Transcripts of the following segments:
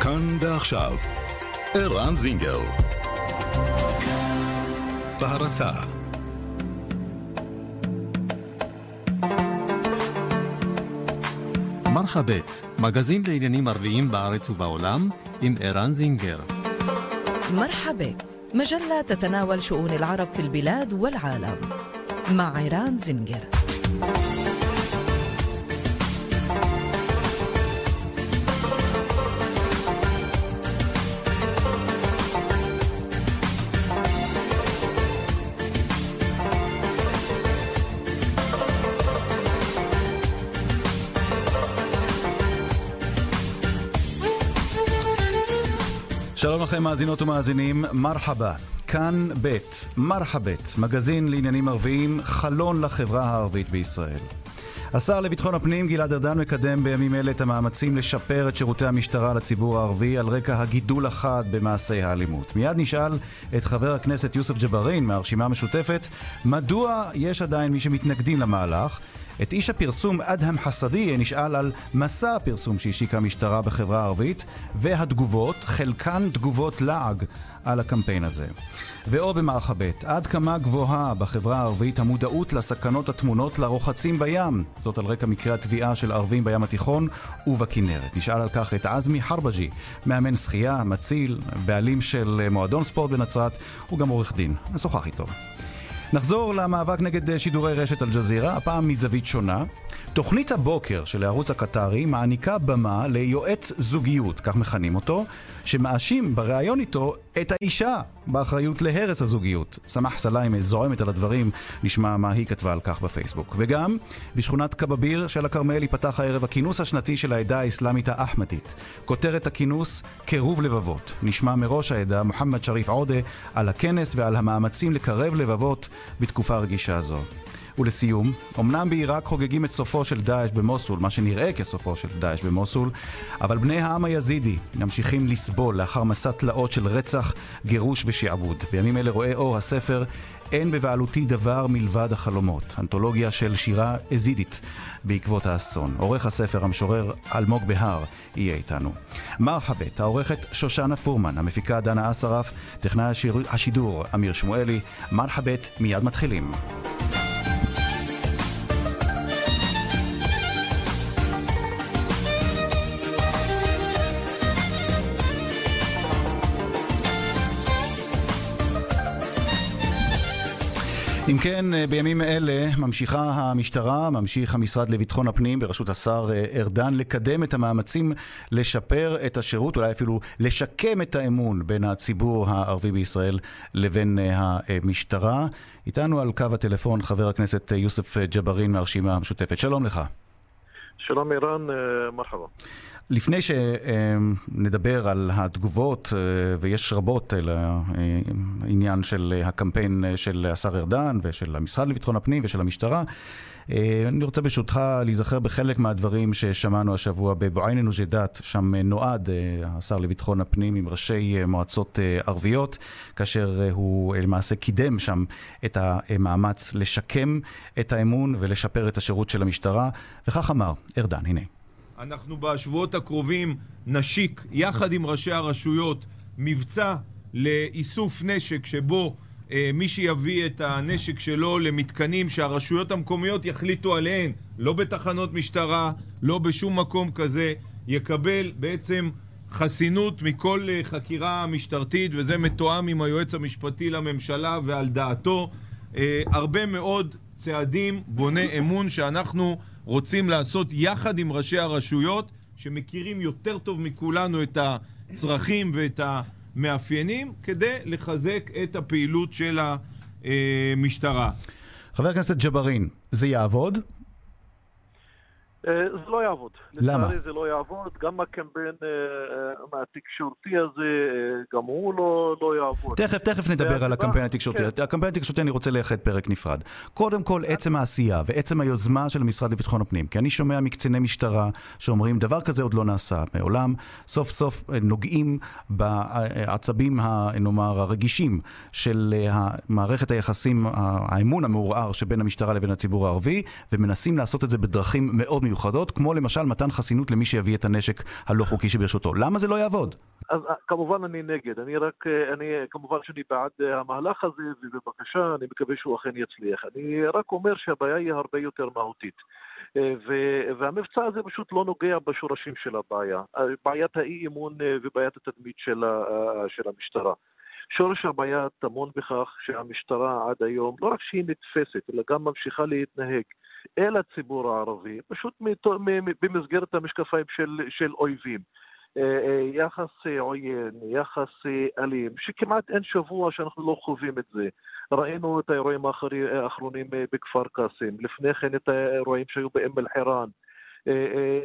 כאן ועכשיו, ערן זינגר. בהרצה מרחבת, מגזין לעניינים ערביים בארץ ובעולם, עם ערן זינגר. مرحبت مجلة تتناول شؤون العرب في البلاد والعالم مع عيران زنجر לכם מאזינות ומאזינים, מרחבה, כאן ב', מרחבת, מגזין לעניינים ערביים, חלון לחברה הערבית בישראל. השר לביטחון הפנים גלעד ארדן מקדם בימים אלה את המאמצים לשפר את שירותי המשטרה לציבור הערבי על רקע הגידול החד במעשי האלימות. מיד נשאל את חבר הכנסת יוסף ג'בארין מהרשימה המשותפת מדוע יש עדיין מי שמתנגדים למהלך את איש הפרסום אדהם חסדי נשאל על מסע הפרסום שהשיקה המשטרה בחברה הערבית והתגובות, חלקן תגובות לעג על הקמפיין הזה. ואו במערכה ב', עד כמה גבוהה בחברה הערבית המודעות לסכנות הטמונות לרוחצים בים, זאת על רקע מקרי התביעה של ערבים בים התיכון ובכנרת. נשאל על כך את עזמי חרבג'י, מאמן שחייה, מציל, בעלים של מועדון ספורט בנצרת, הוא גם עורך דין. נשוחח איתו. נחזור למאבק נגד שידורי רשת אל-ג'זירה, הפעם מזווית שונה. תוכנית הבוקר של הערוץ הקטרי מעניקה במה ליועץ זוגיות, כך מכנים אותו, שמאשים בריאיון איתו את האישה באחריות להרס הזוגיות. סמח סליימה זועמת על הדברים, נשמע מה היא כתבה על כך בפייסבוק. וגם, בשכונת קבביר של הכרמל ייפתח הערב הכינוס השנתי של העדה האסלאמית האחמדית. כותרת הכינוס, קירוב לבבות. נשמע מראש העדה, מוחמד שריף עודה, על הכנס ועל המאמצים לקרב לבבות בתקופה רגישה זו. ולסיום, אמנם בעיראק חוגגים את סופו של דאעש במוסול, מה שנראה כסופו של דאעש במוסול, אבל בני העם היזידי ממשיכים לסבול לאחר מסע תלאות של רצח, גירוש ושעבוד. בימים אלה רואה אור הספר אין בבעלותי דבר מלבד החלומות, אנתולוגיה של שירה אזידית בעקבות האסון. עורך הספר, המשורר אלמוג בהר, יהיה איתנו. מרחבת, העורכת שושנה פורמן, המפיקה דנה אסרף, טכנאי. השידור אמיר שמואלי. מרחבת, מיד מתחילים. אם כן, בימים אלה ממשיכה המשטרה, ממשיך המשרד לביטחון הפנים בראשות השר ארדן לקדם את המאמצים לשפר את השירות, אולי אפילו לשקם את האמון בין הציבור הערבי בישראל לבין המשטרה. איתנו על קו הטלפון חבר הכנסת יוסף ג'בארין מהרשימה המשותפת. שלום לך. שלום אירן, מרחבה. לפני שנדבר על התגובות, ויש רבות לעניין של הקמפיין של השר ארדן ושל המשרד לביטחון הפנים ושל המשטרה, אני רוצה ברשותך להיזכר בחלק מהדברים ששמענו השבוע בבועיינה נוג'דת, שם נועד השר לביטחון הפנים עם ראשי מועצות ערביות, כאשר הוא למעשה קידם שם את המאמץ לשקם את האמון ולשפר את השירות של המשטרה, וכך אמר ארדן, הנה. אנחנו בשבועות הקרובים נשיק יחד עם ראשי הרשויות מבצע לאיסוף נשק שבו אה, מי שיביא את הנשק שלו למתקנים שהרשויות המקומיות יחליטו עליהן, לא בתחנות משטרה, לא בשום מקום כזה, יקבל בעצם חסינות מכל אה, חקירה משטרתית וזה מתואם עם היועץ המשפטי לממשלה ועל דעתו. אה, הרבה מאוד צעדים בוני אמון שאנחנו רוצים לעשות יחד עם ראשי הרשויות שמכירים יותר טוב מכולנו את הצרכים ואת המאפיינים כדי לחזק את הפעילות של המשטרה. חבר הכנסת ג'בארין, זה יעבוד? זה לא יעבוד. למה? לצערי זה לא יעבוד, גם הקמפיין התקשורתי הזה, גם הוא לא, לא יעבוד. תכף, תכף נדבר על הקמפיין התקשורתי. כן. הקמפיין התקשורתי אני רוצה לייחד פרק נפרד. קודם כל, עצם העשייה ועצם היוזמה של המשרד לביטחון הפנים, כי אני שומע מקציני משטרה שאומרים, דבר כזה עוד לא נעשה מעולם, סוף סוף נוגעים בעצבים, נאמר, הרגישים של מערכת היחסים, האמון המעורער שבין המשטרה לבין הציבור הערבי, ומנסים לעשות את זה בדרכים מאוד מיוחדות. מיוחדות, כמו למשל מתן חסינות למי שיביא את הנשק הלא חוקי שברשותו. למה זה לא יעבוד? אז אה, כמובן אני נגד, אני רק, אה, אני כמובן שאני בעד אה, המהלך הזה, ובבקשה, אני מקווה שהוא אכן יצליח. אני רק אומר שהבעיה היא הרבה יותר מהותית. והמבצע הזה פשוט לא נוגע בשורשים של הבעיה, בעיית האי אמון ובעיית התדמית של, של המשטרה. שורש הבעיה טמון בכך שהמשטרה עד היום, לא רק שהיא נתפסת, אלא גם ממשיכה להתנהג אל הציבור הערבי, פשוט במסגרת המשקפיים של, של אויבים. אה, אה, יחס אה, עוין, יחס אלים, שכמעט אין שבוע שאנחנו לא חווים את זה. ראינו את האירועים האחרונים בכפר קאסם, לפני כן את האירועים שהיו באום אל-חיראן.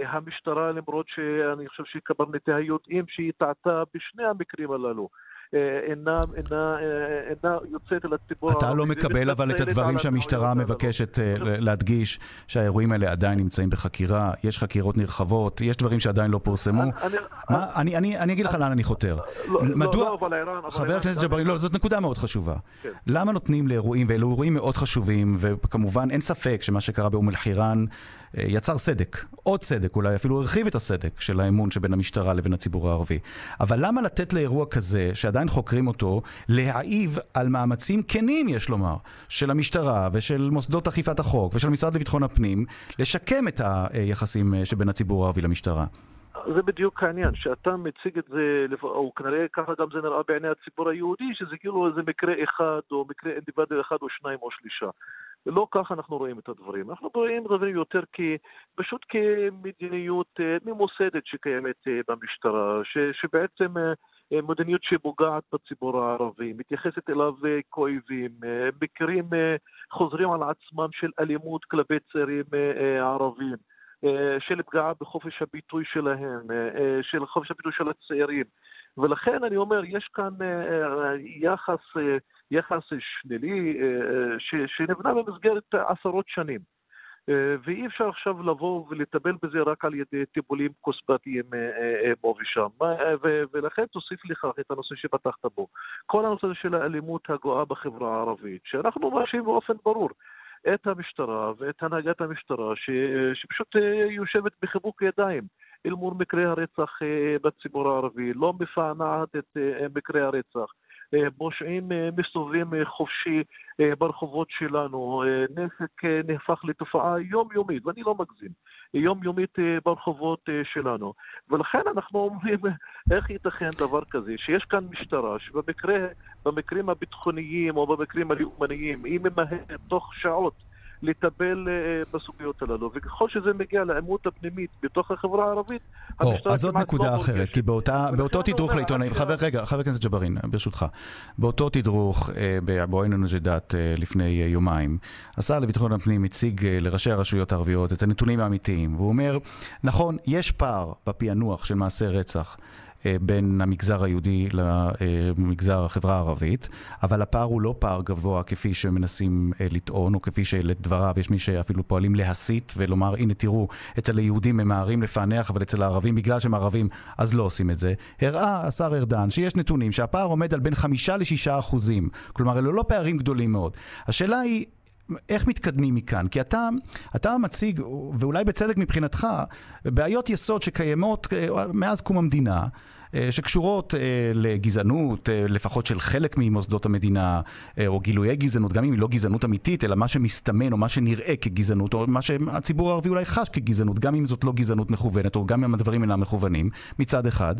המשטרה, למרות שאני חושב שקברניטיה יודעים שהיא טעתה בשני המקרים הללו. אינה, אינה, אינה יוצאת אל הציבור אתה לא מקבל אבל את הדברים שהמשטרה מבקשת אה, להדגיש, שהאירועים האלה עדיין נמצאים בחקירה, יש חקירות נרחבות, יש דברים שעדיין לא פורסמו. אני אגיד לך לאן אני חותר. לא, לא, מדוע, לא, חבר הכנסת ג'בארין, לא, זאת נקודה מאוד חשובה. כן. למה נותנים לאירועים, ואלו אירועים מאוד חשובים, וכמובן אין ספק שמה שקרה באום אל-חיראן יצר סדק, עוד סדק, אולי אפילו הרחיב את הסדק של האמון שבין המשטרה לבין הציבור הערבי. אבל למה לתת לאירוע כזה, שעדיין חוקרים אותו, להעיב על מאמצים כנים, יש לומר, של המשטרה ושל מוסדות אכיפת החוק ושל המשרד לביטחון הפנים, לשקם את היחסים אה, שבין הציבור הערבי למשטרה? זה בדיוק העניין, שאתה מציג את זה, או כנראה ככה גם זה נראה בעיני הציבור היהודי, שזה כאילו איזה מקרה אחד, או מקרה אינדיבידואל אחד, או שניים, או שלישה. לא ככה אנחנו רואים את הדברים. אנחנו רואים את הדברים יותר כ... פשוט כמדיניות אה, ממוסדת שקיימת אה, במשטרה, ש... שבעצם אה, מדיניות שפוגעת בציבור הערבי, מתייחסת אליו כאויבים, מקרים חוזרים על עצמם של אלימות כלפי צעירים ערבים. של פגיעה בחופש הביטוי שלהם, של חופש הביטוי של הצעירים. ולכן אני אומר, יש כאן יחס יחס שלילי אה, אה, שנבנה במסגרת עשרות שנים. אה, ואי אפשר עכשיו לבוא ולטפל בזה רק על ידי טיפולים קוסבתיים פה ושם. ולכן תוסיף לכך את הנושא שפתחת בו. כל הנושא של האלימות הגואה בחברה הערבית, שאנחנו מאשימים באופן ברור את המשטרה ואת הנהגת המשטרה, ש, שפשוט יושבת בחיבוק ידיים אל מול מקרי הרצח בציבור הערבי, לא מפענעת את מקרי הרצח. פושעים אה, מסתובבים אה, חופשי אה, ברחובות שלנו, נשק נהפך לתופעה יומיומית, ואני לא מגזים, יומיומית ברחובות שלנו. ולכן אנחנו אומרים, איך ייתכן דבר כזה, שיש כאן משטרה שבמקרים הביטחוניים או במקרים הלאומניים היא ממהרת תוך שעות לטפל אה, בסוגיות הללו, וככל שזה מגיע לעימות הפנימית בתוך החברה הערבית, המשטרה אז זאת נקודה לא אחרת, כי באותה, באותו תדרוך לעיתונאים, חבר, רגע, חבר הכנסת ג'בארין, ברשותך, באותו תדרוך אה, בבואנו נג'דת אה, לפני יומיים, השר לביטחון הפנים הציג לראשי הרשויות הערביות את הנתונים האמיתיים, והוא אומר, נכון, יש פער בפענוח של מעשי רצח. אה, בין המגזר היהודי למגזר החברה הערבית, אבל הפער הוא לא פער גבוה כפי שמנסים אה, לטעון, או כפי שלדבריו יש מי שאפילו פועלים להסית ולומר, הנה תראו, אצל היהודים ממהרים לפענח, אבל אצל הערבים, בגלל שהם ערבים, אז לא עושים את זה. הראה השר ארדן שיש נתונים שהפער עומד על בין חמישה לשישה אחוזים. כלומר, אלו לא פערים גדולים מאוד. השאלה היא... איך מתקדמים מכאן? כי אתה, אתה מציג, ואולי בצדק מבחינתך, בעיות יסוד שקיימות אה, מאז קום המדינה, אה, שקשורות אה, לגזענות, לפחות של חלק ממוסדות המדינה, או גילויי גזענות, גם אם היא לא גזענות אמיתית, אלא מה שמסתמן או מה שנראה כגזענות, או מה שהציבור הערבי אולי חש כגזענות, גם אם זאת לא גזענות מכוונת, או גם אם הדברים אינם מכוונים, מצד אחד.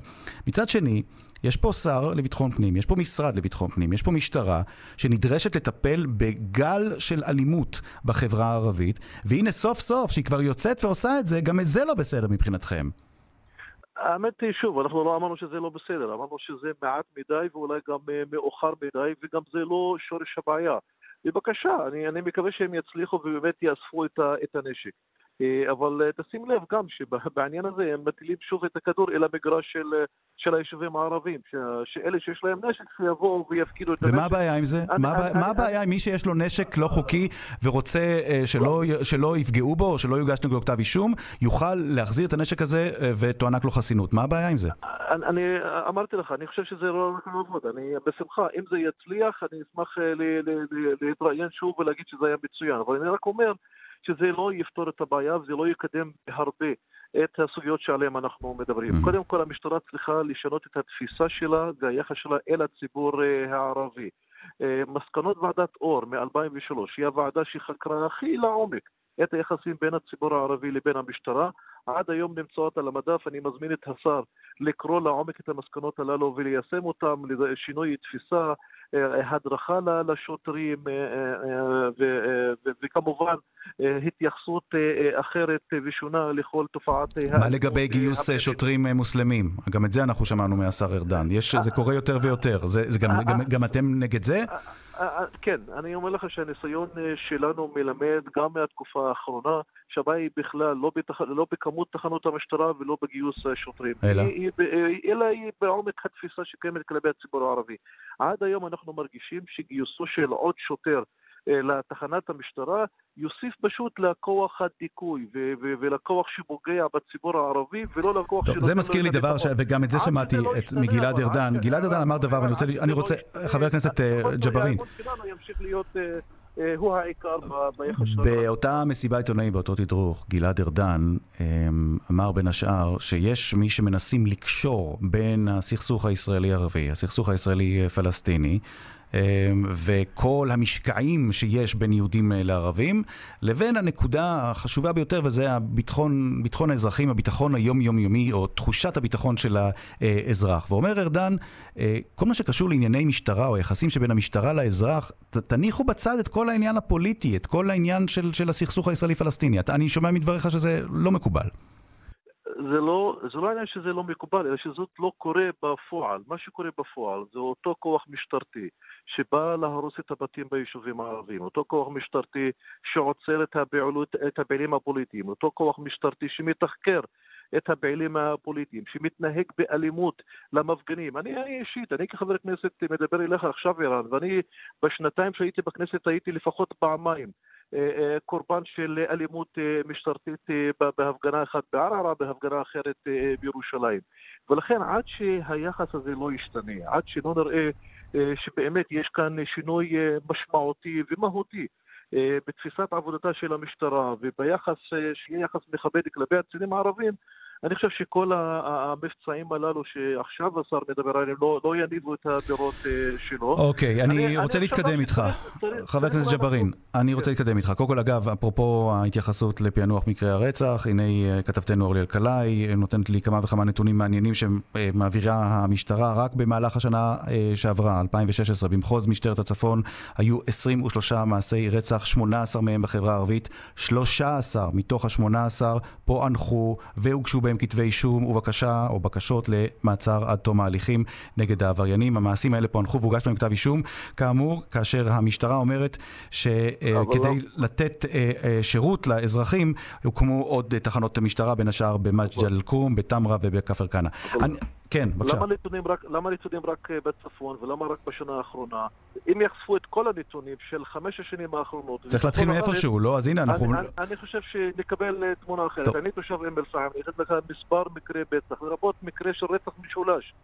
מצד שני, יש פה שר לביטחון פנים, יש פה משרד לביטחון פנים, יש פה משטרה שנדרשת לטפל בגל של אלימות בחברה הערבית, והנה סוף סוף, שהיא כבר יוצאת ועושה את זה, גם את זה לא בסדר מבחינתכם. האמת היא, שוב, אנחנו לא אמרנו שזה לא בסדר, אמרנו שזה מעט מדי ואולי גם אה, מאוחר מדי, וגם זה לא שורש הבעיה. בבקשה, אני, אני מקווה שהם יצליחו ובאמת יאספו את, את הנשק. אה, אבל אה, תשים לב גם שבעניין הזה הם מטילים שוב את הכדור אל המגרש של, אה, של היישובים הערבים, ש, שאלה שיש להם נשק שיבואו ויפקידו את הנשק. ומה הבעיה עם זה? אני, מה, אני, מה הבעיה עם מי שיש לו נשק לא חוקי ורוצה שלא, שלא יפגעו בו או שלא יוגש נגדו כתב אישום, יוכל להחזיר את הנשק הזה ותוענק לו חסינות? מה הבעיה עם זה? אני, אני אמרתי לך, אני חושב שזה לא רק לעבוד, אני בשמחה, אם זה יצליח, אני אשמח להתראיין שוב ולהגיד שזה היה מצוין, אבל אני רק אומר שזה לא יפתור את הבעיה וזה לא יקדם בהרבה את הסוגיות שעליהן אנחנו מדברים. Mm-hmm. קודם כל, המשטרה צריכה לשנות את התפיסה שלה והיחס שלה אל הציבור הערבי. מסקנות ועדת אור מ-2003 היא הוועדה שחקרה הכי לעומק את היחסים בין הציבור הערבי לבין המשטרה. עד היום נמצאות על המדף, אני מזמין את השר לקרוא לעומק את המסקנות הללו וליישם אותן לשינוי תפיסה, אה, הדרכה לשוטרים אה, אה, וכמובן התייחסות אחרת ושונה לכל תופעת... מה לגבי גיוס שוטרים מוסלמים? גם את זה אנחנו שמענו מהשר ארדן. זה קורה יותר ויותר. גם אתם נגד זה? כן, אני אומר לך שהניסיון שלנו מלמד גם מהתקופה האחרונה שהבעיה היא בכלל לא, בתח... לא בכמות תחנות המשטרה ולא בגיוס שוטרים. אלא? היא, היא, אלא היא בעומק התפיסה שקיימת כלפי הציבור הערבי. עד היום אנחנו מרגישים שגיוסו של עוד שוטר אה, לתחנת המשטרה יוסיף פשוט לכוח הדיכוי ו- ו- ולכוח שפוגע בציבור הערבי ולא לכוח טוב, זה מזכיר לי דבר, ש... וגם את זה שמעתי לא את מגלעד ארדן. גלעד ארדן אמר דבר, אני רוצה, חבר הכנסת אה, ג'בארין. אה, הוא העיקר ביחס שלנו. באותה מסיבה עיתונאית, באותו תדרוך, גלעד ארדן אמ, אמר בין השאר שיש מי שמנסים לקשור בין הסכסוך הישראלי-ערבי, הסכסוך הישראלי-פלסטיני, וכל המשקעים שיש בין יהודים אה, לערבים, לבין הנקודה החשובה ביותר, וזה הביטחון, ביטחון האזרחים, הביטחון היומיומי, או תחושת הביטחון של האזרח. ואומר ארדן, אה, כל מה שקשור לענייני משטרה, או היחסים שבין המשטרה לאזרח, תניחו בצד את כל העניין הפוליטי, את כל העניין של, של הסכסוך הישראלי-פלסטיני. אני שומע מדבריך שזה לא מקובל. זה לא, זה לא עניין שזה לא מקובל, אלא שזאת לא קורה בפועל. מה שקורה בפועל זה אותו כוח משטרתי שבא להרוס את הבתים ביישובים הערביים, אותו כוח משטרתי שעוצר את, הפעילות, את הפעילים הפוליטיים, אותו כוח משטרתי שמתחקר את הפעילים הפוליטיים, שמתנהג באלימות למפגינים. אני, אני אישית, אני כחבר כנסת מדבר אליך עכשיו, אירן, ואני בשנתיים שהייתי בכנסת הייתי לפחות פעמיים קורבן של אלימות אה, משטרתית בהפגנה אחת בערערה, בהפגנה אחרת בירושלים. ולכן עד שהיחס הזה לא ישתנה, עד שלא נראה שבאמת יש כאן שינוי משמעותי ומהותי בתפיסת עבודתה של המשטרה וביחס, שיהיה יחס מכבד כלפי הקצינים הערבים, אני חושב שכל המבצעים הללו שעכשיו השר מדבר עליהם לא, לא יניבו את הפירות אה, שלו. אוקיי, אני, אני רוצה אני להתקדם איתך. חבר הכנסת ג'בארין, אני. רוצה להתקדם איתך. קודם כל, אגב, אפרופו ההתייחסות לפענוח מקרי הרצח, הנה אה, כתבתנו אורלי אלקלעי אה, נותנת לי כמה וכמה נתונים מעניינים שמעבירה המשטרה. רק במהלך השנה שעברה, 2016, במחוז משטרת הצפון, היו 23 מעשי רצח, 18 מהם בחברה הערבית, 13 מתוך ה-18 פוענחו והוגשו בהם כתבי אישום ובקשה או בקשות למעצר עד תום ההליכים נגד העבריינים. המעשים האלה פוענחו והוגש בהם כתב אישום. כאמור, כאשר המשטרה אומרת שכדי לתת אה, אה, שירות לאזרחים, הוקמו עוד תחנות משטרה, בין השאר במג'ד אל-כרום, בתמרה ובכפר כנא. כן, בבקשה. למה נתונים, רק, למה נתונים רק אה, בצפון ולמה רק בשנה האחרונה? אם יחשפו את כל הנתונים של חמש השנים האחרונות... צריך להתחיל מאיפשהו, לא? אז הנה, אנחנו... אני, אני, אני חושב שנקבל אה, תמונה אחרת. טוב. אני תושב אום אל-פחם, אני מספר מקרי בטח, לרבות מקרה של רצח משולש.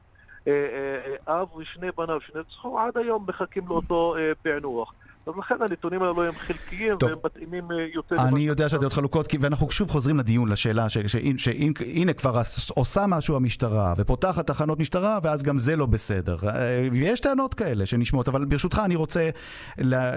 אה, אב ושני בניו שנרצחו עד היום מחכים לאותו פענוח. אז לכן הנתונים האלו הם חלקיים טוב. והם מתאימים אה, יותר... אני יודע שהדעות חלוקות, ואנחנו שוב חוזרים לדיון, לשאלה שהנה כבר עושה משהו המשטרה, ופותחת תחנות משטרה, ואז גם זה לא בסדר. אה, יש טענות כאלה שנשמעות, אבל ברשותך אני רוצה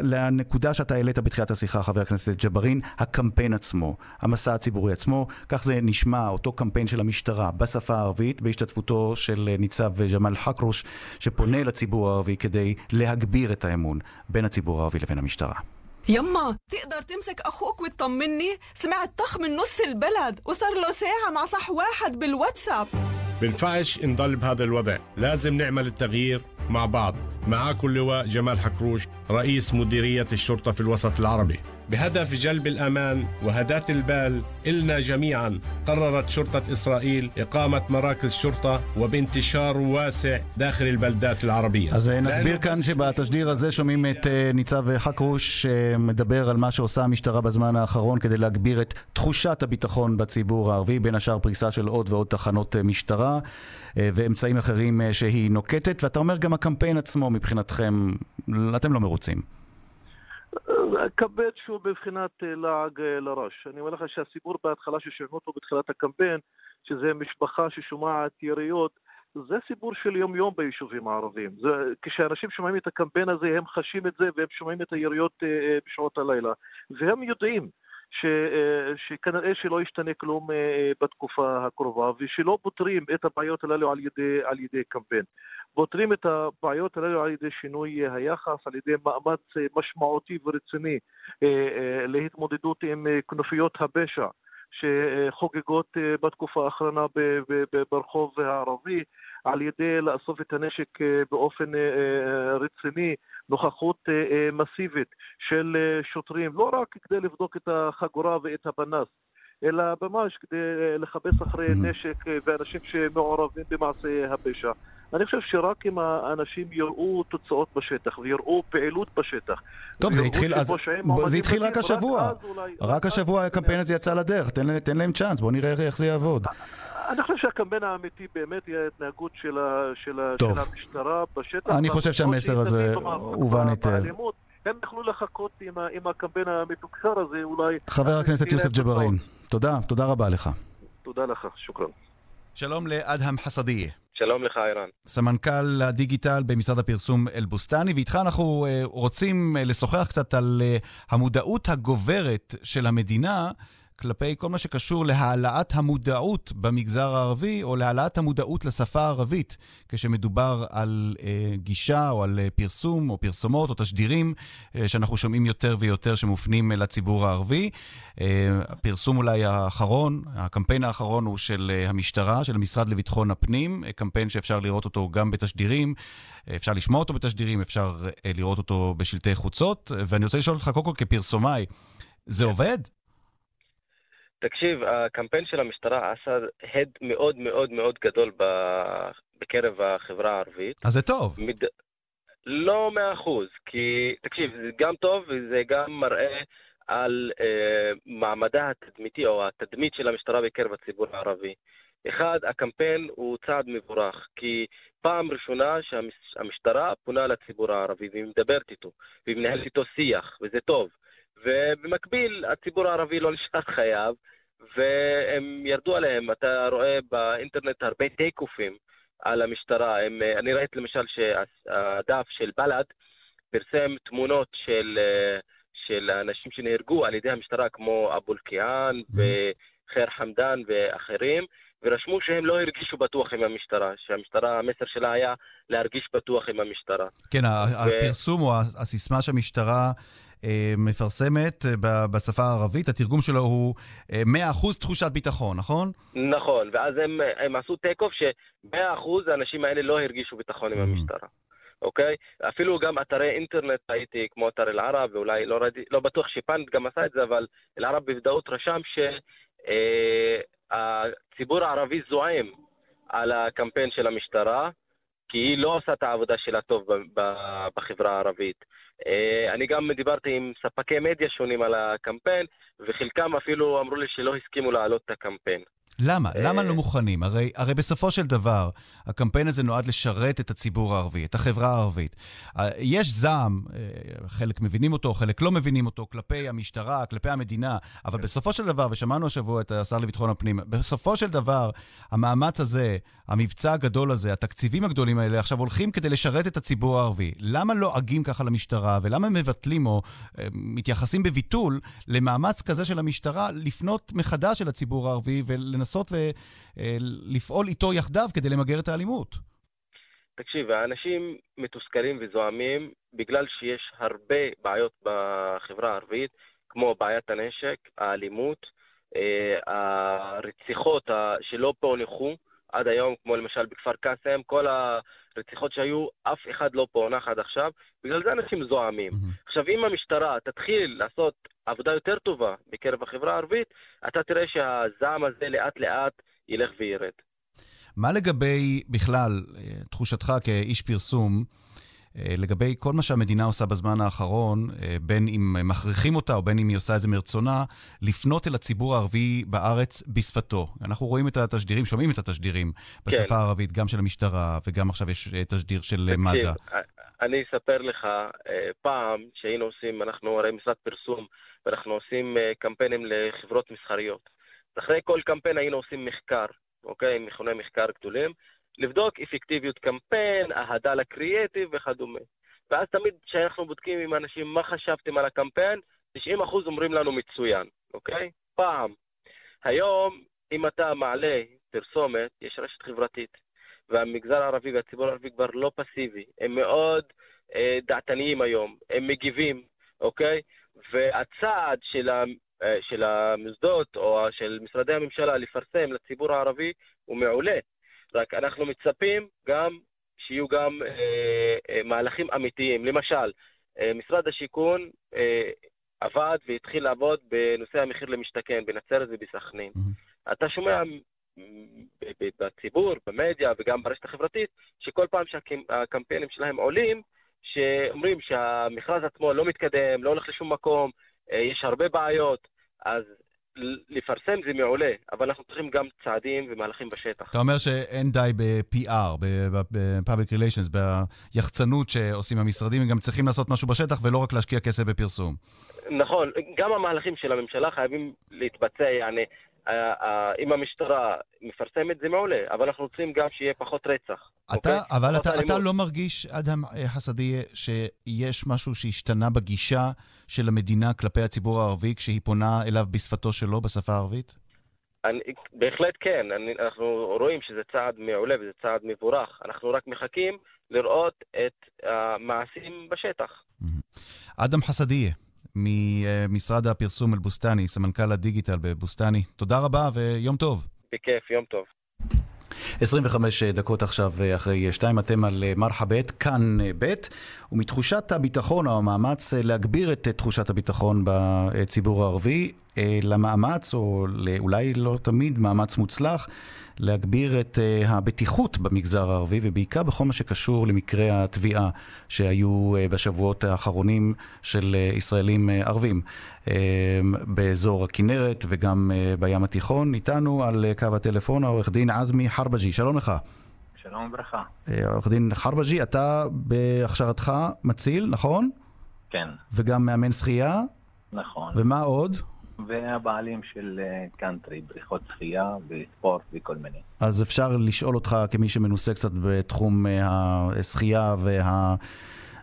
לנקודה שאתה העלית בתחילת השיחה, חבר הכנסת ג'בארין, הקמפיין עצמו, המסע הציבורי עצמו, כך זה נשמע, אותו קמפיין של המשטרה בשפה הערבית, בהשתתפותו של ניצב ג'מאל חכרוש, שפונה לציבור הערבי כדי להגביר את האמון בין הציבור הערבי العربي لبين المجتمع يما تقدر تمسك أخوك وتطمني؟ سمعت طخ من نص البلد وصار له ساعة مع صح واحد بالواتساب. بنفعش نضل بهذا الوضع. لازم نعمل التغيير مع بعض معاكم اللواء جمال حكروش رئيس مديرية الشرطة في الوسط العربي بهدف جلب الأمان وهداة البال إلنا جميعا قررت شرطة إسرائيل إقامة مراكز شرطة وبانتشار واسع داخل البلدات العربية אז נסביר כאן שבתשדיר הזה שומעים את ניצב חכרוש שמדבר על מה שעושה המשטרה בזמן האחרון כדי להגביר את תחושת הביטחון בציבור הערבי, בין השאר פריסה של עוד ועוד תחנות משטרה ואמצעים אחרים שהיא נוקטת, ואתה אומר גם הקמפיין עצמו מבחינתכם, אתם לא מרוצים. כבד שהוא בבחינת אה, לעג אה, לרש. אני אומר לך שהסיפור בהתחלה ששמעו אותו בתחילת הקמפיין, שזה משפחה ששומעת יריות, זה סיפור של יום-יום ביישובים הערביים. זה, כשאנשים שומעים את הקמפיין הזה, הם חשים את זה והם שומעים את היריות בשעות הלילה. והם יודעים ש, שכנראה שלא ישתנה כלום בתקופה הקרובה ושלא פותרים את הבעיות הללו על ידי, על ידי קמפיין. פותרים את הבעיות הללו על ידי שינוי היחס, על ידי מאמץ משמעותי ורציני אה, אה, להתמודדות עם כנופיות הפשע. שחוגגות בתקופה האחרונה ברחוב הערבי, על ידי לאסוף את הנשק באופן רציני, נוכחות מסיבית של שוטרים, לא רק כדי לבדוק את החגורה ואת הפנס, אלא ממש כדי לחפש אחרי נשק ואנשים שמעורבים במעשי הפשע. אני חושב שרק אם האנשים יראו תוצאות בשטח ויראו פעילות בשטח. טוב, זה התחיל, אז, זה התחיל רק השבוע. רק, אולי, רק השבוע הקמפיין הזה יצא לדרך, תן, תן להם צ'אנס, בואו נראה איך זה יעבוד. אני חושב שהקמפיין האמיתי באמת יהיה ההתנהגות של, ה, של, ה, של המשטרה בשטח. אני חושב שהמסר הזה הובן היטב. הם יכלו לחכות עם, עם הקמפיין המתוקשר הזה, אולי... חבר הכנסת יוסף ג'בארין, תודה, תודה רבה לך. תודה לך, שוכרן. שלום לאדהם חסדיה. שלום לך, אירן. סמנכ"ל הדיגיטל במשרד הפרסום אל-בוסטני, ואיתך אנחנו uh, רוצים uh, לשוחח קצת על uh, המודעות הגוברת של המדינה כלפי כל מה שקשור להעלאת המודעות במגזר הערבי, או להעלאת המודעות לשפה הערבית, כשמדובר על אה, גישה או על אה, פרסום או פרסומות או תשדירים אה, שאנחנו שומעים יותר ויותר שמופנים אה, לציבור הערבי. אה, הפרסום אולי האחרון, הקמפיין האחרון הוא של אה, המשטרה, של המשרד לביטחון הפנים, אה, קמפיין שאפשר לראות אותו גם בתשדירים. אה, אפשר לשמוע אותו בתשדירים, אפשר אה, לראות אותו בשלטי חוצות, ואני רוצה לשאול אותך קודם כל כפרסומאי, זה עובד? תקשיב, הקמפיין של המשטרה עשה הד מאוד מאוד מאוד גדול בקרב החברה הערבית. אז זה טוב. מד... לא מאה אחוז, כי, תקשיב, זה גם טוב וזה גם מראה על אה, מעמדה התדמיתי או התדמית של המשטרה בקרב הציבור הערבי. אחד, הקמפיין הוא צעד מבורך, כי פעם ראשונה שהמשטרה פונה לציבור הערבי והיא מדברת איתו, והיא מנהלת איתו שיח, וזה טוב. ובמקביל, הציבור הערבי לא נשאר חייב, והם ירדו עליהם. אתה רואה באינטרנט הרבה טייקופים על המשטרה. הם, אני ראיתי למשל שהדף של בל"ד פרסם תמונות של, של אנשים שנהרגו על ידי המשטרה, כמו אבו אלקיעאן mm-hmm. וחיר חמדאן ואחרים, ורשמו שהם לא הרגישו בטוח עם המשטרה, שהמשטרה, המסר שלה היה להרגיש בטוח עם המשטרה. כן, ו... הפרסום או הסיסמה שהמשטרה אה, מפרסמת אה, בשפה הערבית, התרגום שלו הוא 100% אה, תחושת ביטחון, נכון? נכון, ואז הם, הם עשו טייק אוף ש-100% האנשים האלה לא הרגישו ביטחון עם mm. המשטרה. אוקיי? אפילו גם אתרי אינטרנט הייתי, כמו אתר אל-ערב, ואולי לא, רדי, לא בטוח שפאנט גם עשה את זה, אבל אל-ערב בוודאות רשם שהציבור הערבי זועם על הקמפיין של המשטרה, כי היא לא עושה את העבודה שלה טוב בחברה הערבית. אה, אני גם דיברתי עם ספקי מדיה שונים על הקמפיין, וחלקם אפילו אמרו לי שלא הסכימו להעלות את הקמפיין. למה? למה לא מוכנים? הרי, הרי בסופו של דבר, הקמפיין הזה נועד לשרת את הציבור הערבי, את החברה הערבית. אה, יש זעם, אה, חלק מבינים אותו, חלק לא מבינים אותו, כלפי המשטרה, כלפי המדינה, אבל בסופו של דבר, ושמענו השבוע את השר לביטחון הפנים, בסופו של דבר, המאמץ הזה, המבצע הגדול הזה, התקציבים הגדולים האלה, עכשיו הולכים כדי לשרת את הציבור הערבי. למה לא עגים ככה למשטרה, ולמה מבטלים או אה, מתייחסים בביטול למאמץ כזה של המשטרה לפנות מחדש אל הציבור הערבי ולנסות... לנסות ולפעול איתו יחדיו כדי למגר את האלימות. תקשיב, האנשים מתוסכלים וזועמים בגלל שיש הרבה בעיות בחברה הערבית, כמו בעיית הנשק, האלימות, אה, הרציחות שלא פוענחו עד היום, כמו למשל בכפר קאסם, כל הרציחות שהיו, אף אחד לא פוענח עד עכשיו, בגלל זה אנשים זועמים. Mm-hmm. עכשיו, אם המשטרה תתחיל לעשות עבודה יותר טובה בקרב החברה הערבית, אתה תראה שהזעם הזה לאט לאט ילך וירד. מה לגבי בכלל, אה, תחושתך כאיש פרסום, לגבי כל מה שהמדינה עושה בזמן האחרון, אה, בין אם מכריחים אותה או בין אם היא עושה את זה מרצונה, לפנות אל הציבור הערבי בארץ בשפתו. אנחנו רואים את התשדירים, שומעים את התשדירים בשפה כן. הערבית, גם של המשטרה וגם עכשיו יש תשדיר של מד"א. אני אספר לך, אה, פעם שהיינו עושים, אנחנו הרי משרד פרסום, ואנחנו עושים אה, קמפיינים לחברות מסחריות. אחרי כל קמפיין היינו עושים מחקר, אוקיי? מכוני מחקר גדולים, לבדוק אפקטיביות קמפיין, אהדה לקריאטיב וכדומה. ואז תמיד כשאנחנו בודקים עם אנשים מה חשבתם על הקמפיין, 90% אומרים לנו מצוין, אוקיי? פעם. היום, אם אתה מעלה פרסומת, יש רשת חברתית, והמגזר הערבי והציבור הערבי כבר לא פסיבי, הם מאוד אה, דעתניים היום, הם מגיבים, אוקיי? והצעד של, ה, אה, של המוסדות או של משרדי הממשלה לפרסם לציבור הערבי הוא מעולה. רק אנחנו מצפים גם שיהיו גם אה, אה, מהלכים אמיתיים. למשל, אה, משרד השיכון אה, עבד והתחיל לעבוד בנושא המחיר למשתכן בנצרת ובסכנין. Mm-hmm. אתה שומע בציבור, במדיה וגם ברשת החברתית, שכל פעם שהקמפיינים שלהם עולים, שאומרים שהמכרז עצמו לא מתקדם, לא הולך לשום מקום, אה, יש הרבה בעיות, אז לפרסם זה מעולה, אבל אנחנו צריכים גם צעדים ומהלכים בשטח. אתה אומר שאין די ב-PR, ב-Public Relations, ביחצנות שעושים המשרדים, הם גם צריכים לעשות משהו בשטח ולא רק להשקיע כסף בפרסום. נכון, גם המהלכים של הממשלה חייבים להתבצע, יעני, אם המשטרה מפרסמת זה מעולה, אבל אנחנו רוצים גם שיהיה פחות רצח. אתה, אוקיי? אבל אתה, אתה לא מרגיש, אדם חסדי, שיש משהו שהשתנה בגישה של המדינה כלפי הציבור הערבי כשהיא פונה אליו בשפתו שלו, בשפה הערבית? אני, בהחלט כן, אני, אנחנו רואים שזה צעד מעולה וזה צעד מבורך. אנחנו רק מחכים לראות את המעשים בשטח. אדם חסדיה, ממשרד הפרסום אל-בוסתני, סמנכ"ל הדיגיטל בבוסתני. תודה רבה ויום טוב. בכיף, יום טוב. 25 דקות עכשיו אחרי שתיים, אתם על מרחבת, כאן ב', ומתחושת הביטחון או המאמץ להגביר את תחושת הביטחון בציבור הערבי, למאמץ, או אולי לא תמיד מאמץ מוצלח, להגביר את uh, הבטיחות במגזר הערבי, ובעיקר בכל מה שקשור למקרי התביעה שהיו uh, בשבועות האחרונים של uh, ישראלים uh, ערבים uh, באזור הכנרת וגם uh, בים התיכון. איתנו על uh, קו הטלפון העורך דין עזמי חרבג'י, שלום לך. שלום וברכה. עורך דין חרבג'י, אתה בהכשרתך מציל, נכון? כן. וגם מאמן שחייה? נכון. ומה עוד? והבעלים של אה, קאנטרי, בריכות שחייה וספורט וכל מיני. אז אפשר לשאול אותך, כמי שמנוסה קצת בתחום אה, השחייה וה...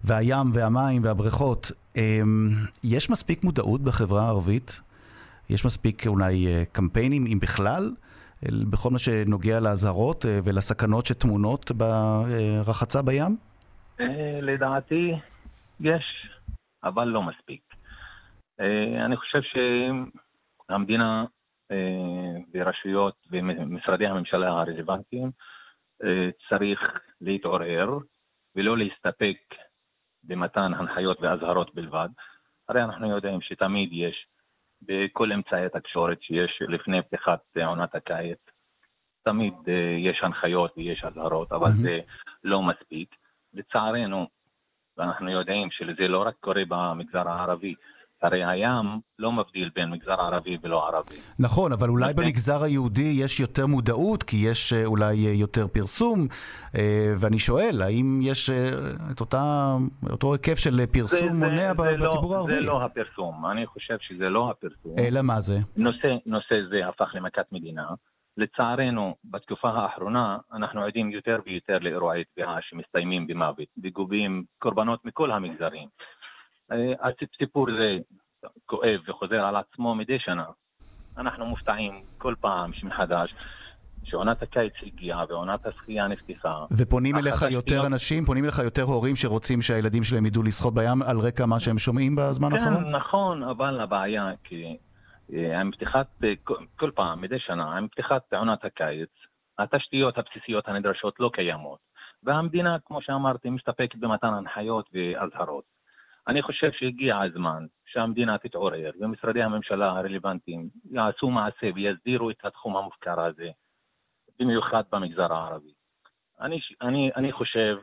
והים והמים והבריכות, אמ, יש מספיק מודעות בחברה הערבית? יש מספיק אולי אה, קמפיינים, אם בכלל, בכל מה שנוגע לאזהרות ולסכנות שטמונות ברחצה בים? לדעתי יש, אבל לא מספיק. אה, אני חושב שהמדינה אה, ורשויות ומשרדי הממשלה הרלוונטיים אה, צריך להתעורר ולא להסתפק במתן הנחיות ואזהרות בלבד. הרי אנחנו יודעים שתמיד יש בכל אמצעי התקשורת שיש לפני פתיחת עונת הקיץ, תמיד יש הנחיות ויש אזהרות, אבל mm-hmm. זה לא מספיק. לצערנו, ואנחנו יודעים שזה לא רק קורה במגזר הערבי, הרי הים לא מבדיל בין מגזר ערבי ולא ערבי. נכון, אבל אולי במגזר היהודי יש יותר מודעות, כי יש אה, אולי אה, יותר פרסום, אה, ואני שואל, האם יש את אותה, אותו היקף של פרסום זה, מונע זה, זה בציבור לא, הערבי? זה לא הפרסום, אני חושב שזה לא הפרסום. אלא מה זה? נושא, נושא זה הפך למכת מדינה. לצערנו, בתקופה האחרונה אנחנו עדים יותר ויותר לאירועי תביעה שמסתיימים במוות, וגובים קורבנות מכל המגזרים. הסיפור זה כואב וחוזר על עצמו מדי שנה. אנחנו מופתעים כל פעם שמחדש שעונת הקיץ הגיעה ועונת השחייה נפתחה. ופונים אליך יותר אנשים, פונים אליך יותר הורים שרוצים שהילדים שלהם ידעו לשחות בים על רקע מה שהם שומעים בזמן האחרון? כן, נכון, אבל הבעיה כי אה, עם פתיחת, כל פעם, מדי שנה, עם פתיחת עונת הקיץ, התשתיות הבסיסיות הנדרשות לא קיימות. והמדינה, כמו שאמרתי, מסתפקת במתן הנחיות ואזהרות. אני חושב שהגיע הזמן שהמדינה תתעורר ומשרדי הממשלה הרלוונטיים יעשו מעשה ויסדירו את התחום המופקר הזה, במיוחד במגזר הערבי. אני, אני, אני חושב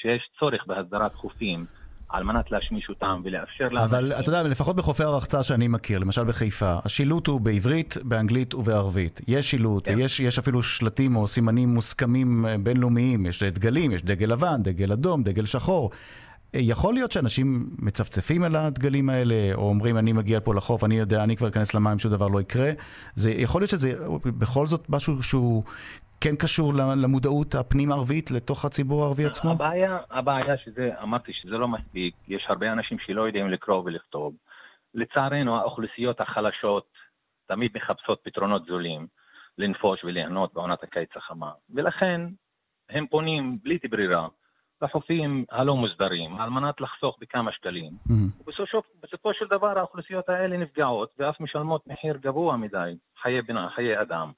שיש צורך בהסדרת חופים על מנת להשמיש אותם ולאפשר להם... אבל אתה יודע, לפחות בחופי הרחצה שאני מכיר, למשל בחיפה, השילוט הוא בעברית, באנגלית ובערבית. יש שילוט, כן. יש, יש אפילו שלטים או סימנים מוסכמים אה, בינלאומיים, יש דגלים, יש דגל לבן, דגל אדום, דגל שחור. יכול להיות שאנשים מצפצפים על הדגלים האלה, או אומרים, אני מגיע פה לחוף, אני יודע, אני כבר אכנס למים, שום דבר לא יקרה. זה יכול להיות שזה בכל זאת משהו שהוא כן קשור למודעות הפנים-ערבית לתוך הציבור הערבי עצמו? הבעיה, הבעיה שזה, אמרתי שזה לא מספיק, יש הרבה אנשים שלא יודעים לקרוא ולכתוב. לצערנו, האוכלוסיות החלשות תמיד מחפשות פתרונות זולים לנפוש וליהנות בעונת הקיץ החמה, ולכן הם פונים בלי ברירה לחופים הלא מוסדרים, על מנת לחסוך בכמה שקלים. ובסופו של דבר האוכלוסיות האלה נפגעות ואף משלמות מחיר גבוה מדי, חיי, חיי אדם.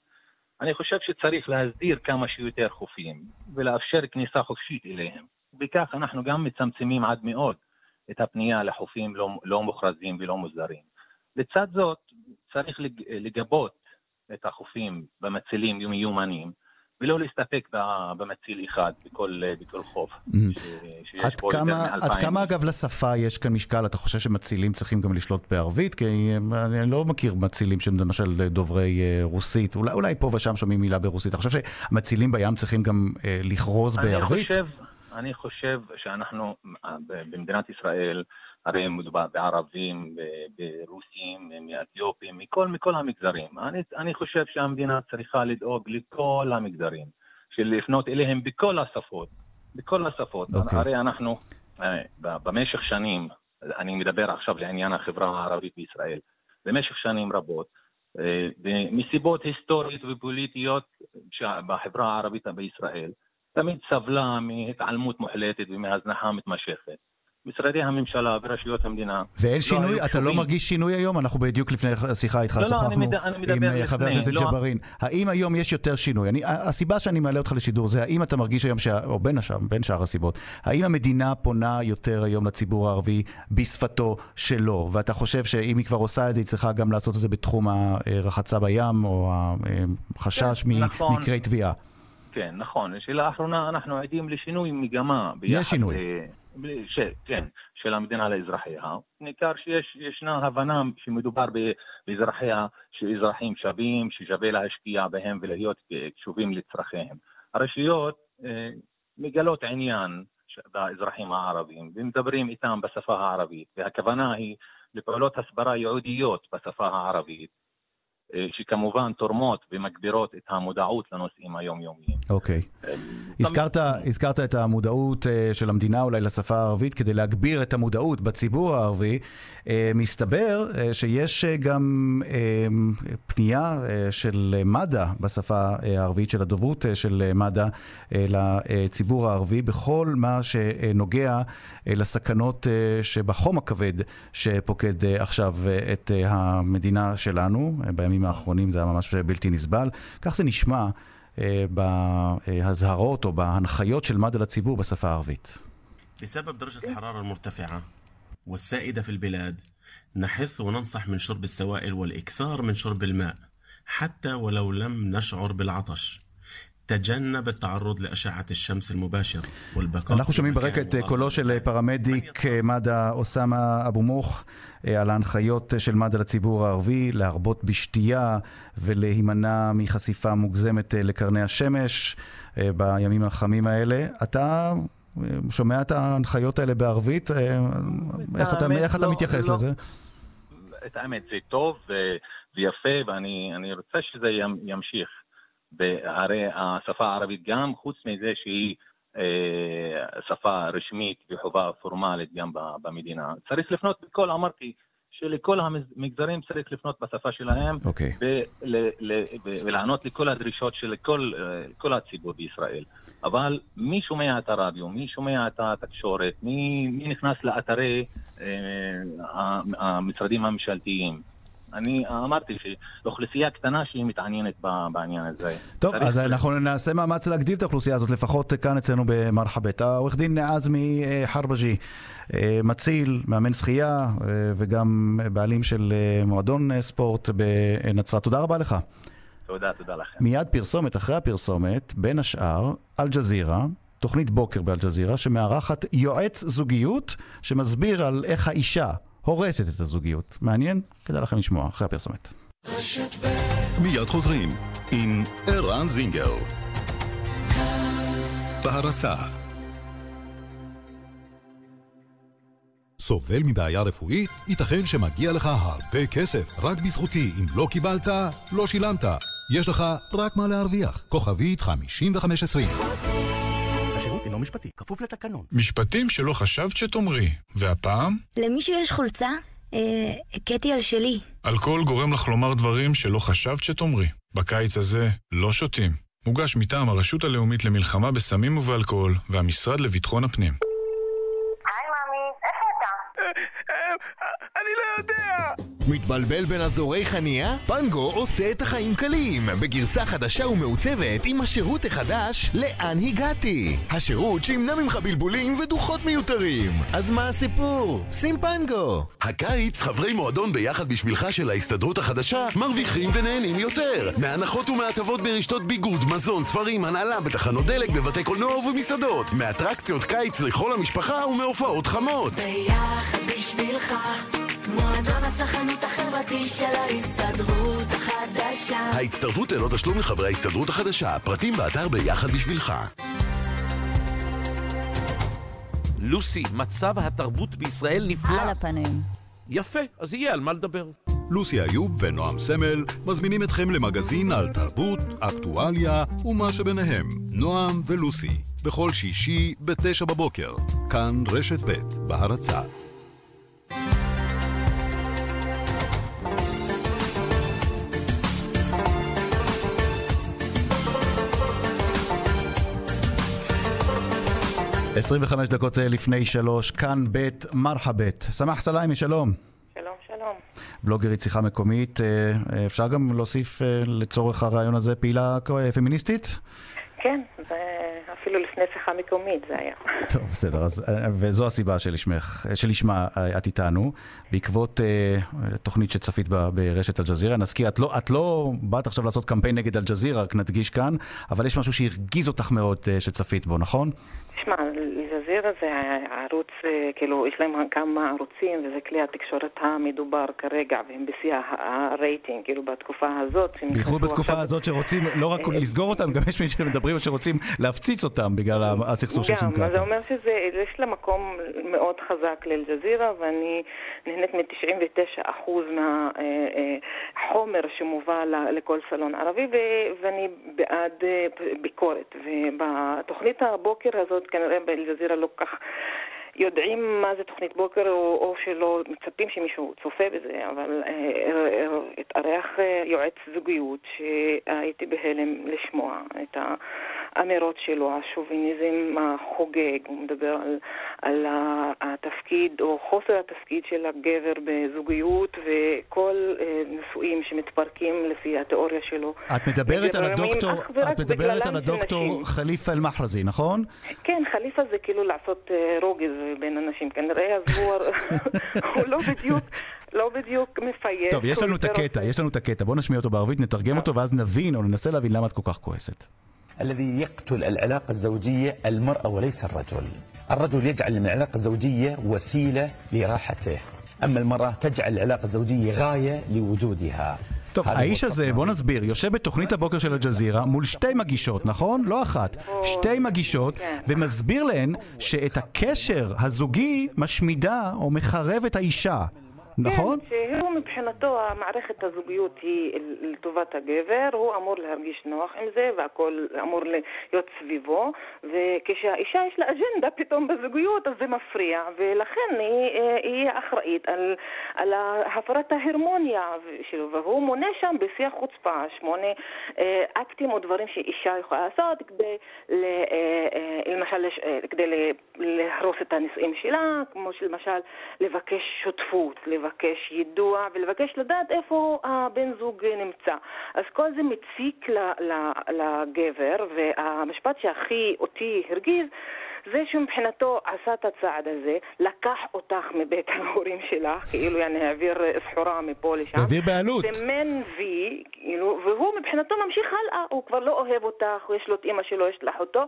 אני חושב שצריך להסדיר כמה שיותר חופים ולאפשר כניסה חופשית אליהם. בכך אנחנו גם מצמצמים עד מאוד את הפנייה לחופים לא, לא מוכרזים ולא מוסדרים. לצד זאת, צריך לגבות את החופים במצילים מיומנים, ולא להסתפק במציל אחד בכל, בכל חוף. Mm. ש, עד, כמה, עד כמה, אגב, לשפה יש כאן משקל? אתה חושב שמצילים צריכים גם לשלוט בערבית? כי אני לא מכיר מצילים שהם למשל דוברי אה, רוסית. אולי, אולי פה ושם שומעים מילה ברוסית. אתה חושב שמצילים בים צריכים גם אה, לכרוז אני בערבית? חושב, אני חושב שאנחנו במדינת ישראל, הרי מדובר בערבים, ברוסים, מאתיופים, מכל, מכל המגזרים. אני, אני חושב שהמדינה צריכה לדאוג לכל המגזרים, של לפנות אליהם בכל השפות, בכל השפות. Okay. אוקיי. הרי אנחנו אה, במשך שנים, אני מדבר עכשיו לעניין החברה הערבית בישראל, במשך שנים רבות, אה, מסיבות היסטוריות ופוליטיות בחברה הערבית בישראל, תמיד סבלה מהתעלמות מוחלטת ומהזנחה מתמשכת. משרדי הממשלה ורשויות המדינה. ואין לא שינוי? אתה לא מרגיש שינוי היום? אנחנו בדיוק לפני השיחה איתך לא, שוחחנו לא, עם אה, חבר הכנסת לא... ג'בארין. האם היום יש יותר שינוי? אני, הסיבה שאני מעלה אותך לשידור זה האם אתה מרגיש היום, ש... או בין השאר, בין שאר הסיבות, האם המדינה פונה יותר היום לציבור הערבי בשפתו שלו? ואתה חושב שאם היא כבר עושה את זה, היא צריכה גם לעשות את זה בתחום הרחצה בים, או החשש כן, ממקרי נכון. תביעה? כן, נכון. שאלה אחרונה, אנחנו עדים לשינוי מגמה. יש שינוי. כן, של המדינה לאזרחיה. ניכר שישנה הבנה שמדובר באזרחיה, שאזרחים שווים, ששווה להשקיע בהם ולהיות קשובים לצרכיהם. הרשויות אה, מגלות עניין באזרחים הערבים ומדברים איתם בשפה הערבית, והכוונה היא לפעולות הסברה ייעודיות בשפה הערבית, אה, שכמובן תורמות ומגבירות את המודעות לנושאים היומיומיים. אוקיי. Okay. אה, הזכרת, הזכרת את המודעות אה, של המדינה אולי לשפה הערבית כדי להגביר את המודעות בציבור הערבי. מסתבר שיש גם פנייה של מד"א בשפה הערבית, של הדוברות של מד"א לציבור הערבי, בכל מה שנוגע לסכנות שבחום הכבד שפוקד עכשיו את המדינה שלנו בימים האחרונים זה היה ממש בלתי נסבל. כך זה נשמע אה, בהזהרות או בהנחיות של מד"א לציבור בשפה הערבית. بسبب درجة الحرارة المرتفعة والسائدة في البلاد نحث وننصح من شرب السوائل والإكثار من شرب الماء حتى ولو لم نشعر بالعطش תג'נב התערוד לאשעת השמס المباشر אנחנו שומעים ברקע את קולו של פרמדיק מד"א אוסאמה אבו מוך אה, על ההנחיות של מד"א לציבור הערבי להרבות בשתייה ולהימנע מחשיפה מוגזמת אה, לקרני השמש אה, בימים החמים האלה. אתה שומע את ההנחיות האלה בערבית? איך אתה, איך אתה לא, מתייחס לא. לזה? את האמת, זה טוב ויפה, ואני רוצה שזה ימשיך. והרי השפה הערבית גם, חוץ מזה שהיא אה, שפה רשמית וחובה פורמלית גם במדינה, צריך לפנות בכל, אמרתי, שלכל המגזרים צריך לפנות בשפה שלהם, okay. אוקיי. ולענות לכל הדרישות של כל, כל הציבור בישראל. אבל מי שומע את הרדיו, מי שומע את התקשורת, מי, מי נכנס לאתרי אה, המשרדים הממשלתיים, אני אמרתי שאוכלוסייה קטנה שהיא מתעניינת בעניין הזה. טוב, אז אנחנו נעשה מאמץ להגדיל את האוכלוסייה הזאת, לפחות כאן אצלנו במרחבת. העורך דין עזמי אה, חרבג'י, אה, מציל, מאמן שחייה אה, וגם בעלים של מועדון ספורט בנצרת. תודה רבה לך. תודה, תודה לכם. מיד פרסומת, אחרי הפרסומת, בין השאר, אל-ג'זירה. תוכנית בוקר באלג'זירה, שמארחת יועץ זוגיות שמסביר על איך האישה הורסת את הזוגיות. מעניין? כדאי לכם לשמוע אחרי הפרסומת. מיד חוזרים עם ערן זינגר. בהרצה סובל מבעיה רפואית? ייתכן שמגיע לך הרבה כסף. רק בזכותי, אם לא קיבלת, לא שילמת. יש לך רק מה להרוויח. כוכבית 5520 השירות אינו משפטי, כפוף לתקנון. משפטים שלא חשבת שתאמרי. והפעם? למישהו יש חולצה? אה, הכיתי על שלי. אלכוהול גורם לך לומר דברים שלא חשבת שתאמרי. בקיץ הזה לא שותים. מוגש מטעם הרשות הלאומית למלחמה בסמים ובאלכוהול והמשרד לביטחון הפנים. אני לא יודע! מתבלבל בין אזורי חניה? פנגו עושה את החיים קלים. בגרסה חדשה ומעוצבת עם השירות החדש לאן הגעתי? השירות שימנע ממך בלבולים ודוחות מיותרים. אז מה הסיפור? שים פנגו. הקיץ חברי מועדון ביחד בשבילך של ההסתדרות החדשה מרוויחים ונהנים יותר. מהנחות ומהטבות ברשתות ביגוד, מזון, ספרים, הנעלה בתחנות דלק, בבתי קולנוע ובמסעדות. מאטרקציות קיץ לכל המשפחה ומהופעות חמות. ביחד בשבילך מועדון הצרכנות החברתי של ההסתדרות החדשה ההצטרפות ללא תשלום לחברי ההסתדרות החדשה פרטים באתר ביחד בשבילך לוסי, מצב התרבות בישראל נפלא. על הפנים. יפה, אז יהיה על מה לדבר. לוסי איוב ונועם סמל מזמינים אתכם למגזין על תרבות, אקטואליה ומה שביניהם. נועם ולוסי, בכל שישי בתשע בבוקר. כאן רשת ב' בהרצה. עשרים וחמש דקות לפני שלוש, כאן בית מרחבת. סמח סליימי, שלום. שלום, שלום. בלוגרית שיחה מקומית. אה, אה, אפשר גם להוסיף אה, לצורך הרעיון הזה פעילה פמיניסטית? כן, אפילו לפני שיחה מקומית זה היה. טוב, בסדר, אז, וזו הסיבה שלשמך, שלשמה את איתנו, בעקבות uh, תוכנית שצפית בה ברשת אל-ג'זירה. נזכיר, את לא, את לא באת עכשיו לעשות קמפיין נגד אל-ג'זירה, רק נדגיש כאן, אבל יש משהו שהרגיז אותך מאוד uh, שצפית בו, נכון? תשמע, אל-ג'זירה זה ערוץ, כאילו, יש להם כמה ערוצים, וזה כלי התקשורת המדובר כרגע, והם בשיא הרייטינג, כאילו, בתקופה הזאת. בייחוד בתקופה עכשיו... הזאת שרוצים לא רק לסגור אותם, גם יש מי שמדברים שרוצים להפציץ אותם בגלל הסכסוך של גם, שמקאטה. זה אומר שיש לה מקום מאוד חזק לאל-ג'זירה, ואני נהנית מ-99% מהחומר שמובא לכל סלון ערבי, ואני בעד ביקורת. ובתוכנית הבוקר הזאת, כנראה באל-ג'זירה לא כך... יודעים מה זה תוכנית בוקר, או, או שלא מצפים שמישהו צופה בזה, אבל אה, התארח אה, יועץ זוגיות שהייתי בהלם לשמוע את האמירות שלו, השוביניזם החוגג, הוא מדבר על, על התפקיד או חוסר התפקיד של הגבר בזוגיות וכל אה, נישואים שמתפרקים לפי התיאוריה שלו. את מדברת על הדוקטור, את מדברת על הדוקטור חליפה אל-מחרזי, נכון? כן, חליפה זה כאילו לעשות רוגז. בין אנשים. כנראה אז הוא, הוא לא בדיוק... לא בדיוק מפייס. טוב, יש לנו את הקטע, יש לנו את הקטע. בואו נשמיע אותו בערבית, נתרגם אותו, ואז נבין או ננסה להבין למה את כל כך כועסת. الذي يقتل العلاقة الزوجية المرأة وليس الرجل الرجل يجعل العلاقة الزوجية وسيلة لراحته أما المرأة תג'על العلاقة الزوجية غاية لوجودها טוב, האיש הזה, בוא נסביר, יושב בתוכנית הבוקר של אל-ג'זירה מול שתי מגישות, נכון? לא אחת. שתי מגישות, ומסביר להן שאת הקשר הזוגי משמידה או מחרב את האישה. נכון? כן, שהוא מבחינתו, המערכת הזוגיות היא לטובת הגבר, הוא אמור להרגיש נוח עם זה והכל אמור להיות סביבו, וכשהאישה יש לה אג'נדה פתאום בזוגיות אז זה מפריע, ולכן היא, היא אחראית על, על הפרת ההרמוניה שלו, והוא מונה שם בשיא החוצפה שמונה אה, אקטים או דברים שאישה יכולה לעשות כדי, אה, אה, למשל, כדי להרוס את הנישואים שלה, כמו למשל לבקש שותפות, לבקש לבקש יידוע ולבקש לדעת איפה הבן זוג נמצא. אז כל זה מציק לגבר, והמשפט שהכי אותי הרגיז זה שמבחינתו עשה את הצעד הזה, לקח אותך מבית ההורים שלך, כאילו יעני העביר סחורה מפה לשם. העביר בעלות. סימן וי, כאילו, והוא מבחינתו ממשיך הלאה, הוא כבר לא אוהב אותך, יש לו את אימא שלו, יש לך אותו.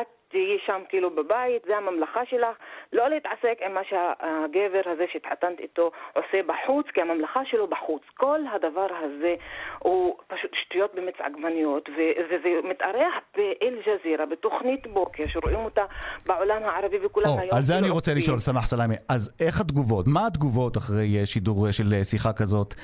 את תהיי שם כאילו בבית, זה הממלכה שלך, לא להתעסק עם מה שהגבר הזה שהתחתנת איתו עושה בחוץ, כי הממלכה שלו בחוץ. כל הדבר הזה הוא פשוט שטויות במיץ עגבניות, וזה מתארח באל-ג'זירה, בתוכנית בוקר, שרואים אותה בעולם הערבי וכולם היום. על זה כאילו אני רוצה. לשאול, סמח סלאמי. אז איך התגובות? מה התגובות אחרי אה, שידור אה, של אה, שיחה כזאת,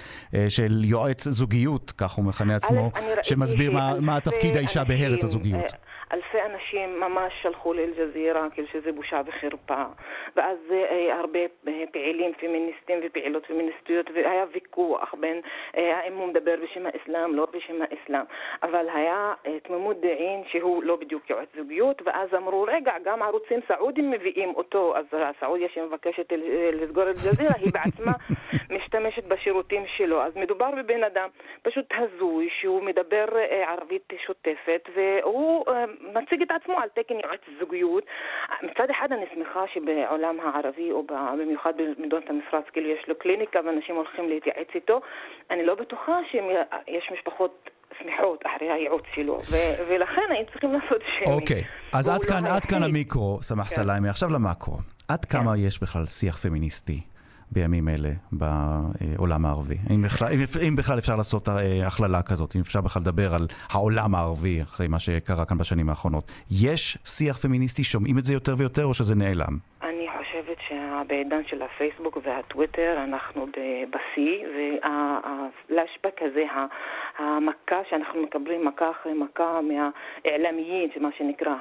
של יועץ זוגיות, כך הוא מכנה עצמו, שמסביר מה- תפקיד האישה בהרס הזוגיות? אלפי אנשים ממש שלחו לאל-ג'זירה, כאילו שזה בושה וחרפה. ואז אה, הרבה אה, פעילים פמיניסטים ופעילות פמיניסטיות, והיה ויכוח בין אה, האם הוא מדבר בשם האסלאם, לא בשם האסלאם. אבל היה אה, תמימות דעים שהוא לא בדיוק יועץ זוגיות, ואז אמרו, רגע, גם ערוצים סעודים מביאים אותו, אז הסעודיה שמבקשת אה, לסגור את אל-ג'זירה, היא בעצמה משתמשת בשירותים שלו. אז מדובר בבן אדם פשוט הזוי, שהוא מדבר אה, ערבית שוטפת, והוא אה, מציג את עצמו על תקן יועץ זוגיות. מצד אחד אני שמחה שבעולם הערבי, או במיוחד במדינות המפרץ, כאילו יש לו קליניקה ואנשים הולכים להתייעץ איתו. אני לא בטוחה שיש משפחות שמחות אחרי הייעוץ שלו, ו- ולכן היינו צריכים לעשות שיימינג. אוקיי, אז והוא עד לא כאן, עד כאן. המיקרו, סמח כן. סלאמי. עכשיו למקרו. עד כמה יש בכלל שיח פמיניסטי בימים אלה בעולם הערבי? אם בכלל, אם- אם בכלל אפשר לעשות אה, הכללה כזאת, אם אפשר בכלל לדבר על העולם הערבי אחרי מה שקרה כאן בשנים האחרונות. יש שיח פמיניסטי, שומעים את זה יותר ויותר, או שזה נעלם? שבעידן של הפייסבוק והטוויטר אנחנו בשיא, והפלאשבק הזה, המכה שאנחנו מקבלים מכה אחרי מכה מהאעלמיים, מה שנקרא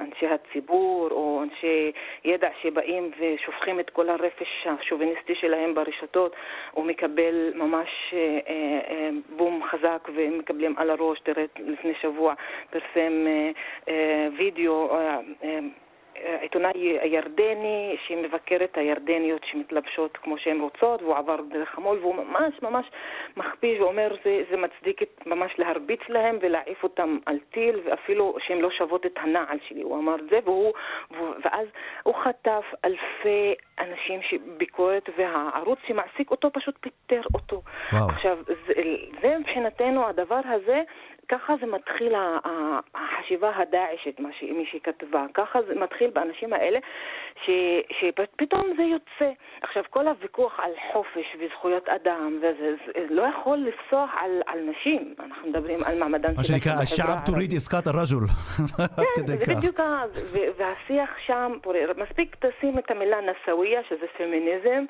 אנשי הציבור או אנשי ידע שבאים ושופכים את כל הרפש השוביניסטי שלהם ברשתות, הוא מקבל ממש אה, אה, בום חזק ומקבלים על הראש. תראה, לפני שבוע פרסם אה, וידאו אה, אה, עיתונאי ירדני שמבקר את הירדניות שמתלבשות כמו שהן רוצות והוא עבר דרך המול והוא ממש ממש מכפיש ואומר זה, זה מצדיק את, ממש להרביץ להם ולהעיף אותם על טיל ואפילו שהן לא שוות את הנעל שלי הוא אמר את זה והוא, ואז הוא חטף אלפי אנשים שביקורת והערוץ שמעסיק אותו פשוט פיטר אותו וואו. עכשיו זה, זה מבחינתנו הדבר הזה ככה זה מתחיל החשיבה הדאעשת, מה שמי שכתבה. ככה זה מתחיל באנשים האלה, ש, שפתאום זה יוצא. עכשיו, כל הוויכוח על חופש וזכויות אדם, וזה זה לא יכול לפסוח על, על נשים. אנחנו מדברים על מעמדן מה של שנקרא, נשים בחברה השעב תוריד עסקת הרג'ול. כדי זה. בדיוק ה... והשיח שם, מספיק תשים את המילה נסוויה, שזה פמיניזם,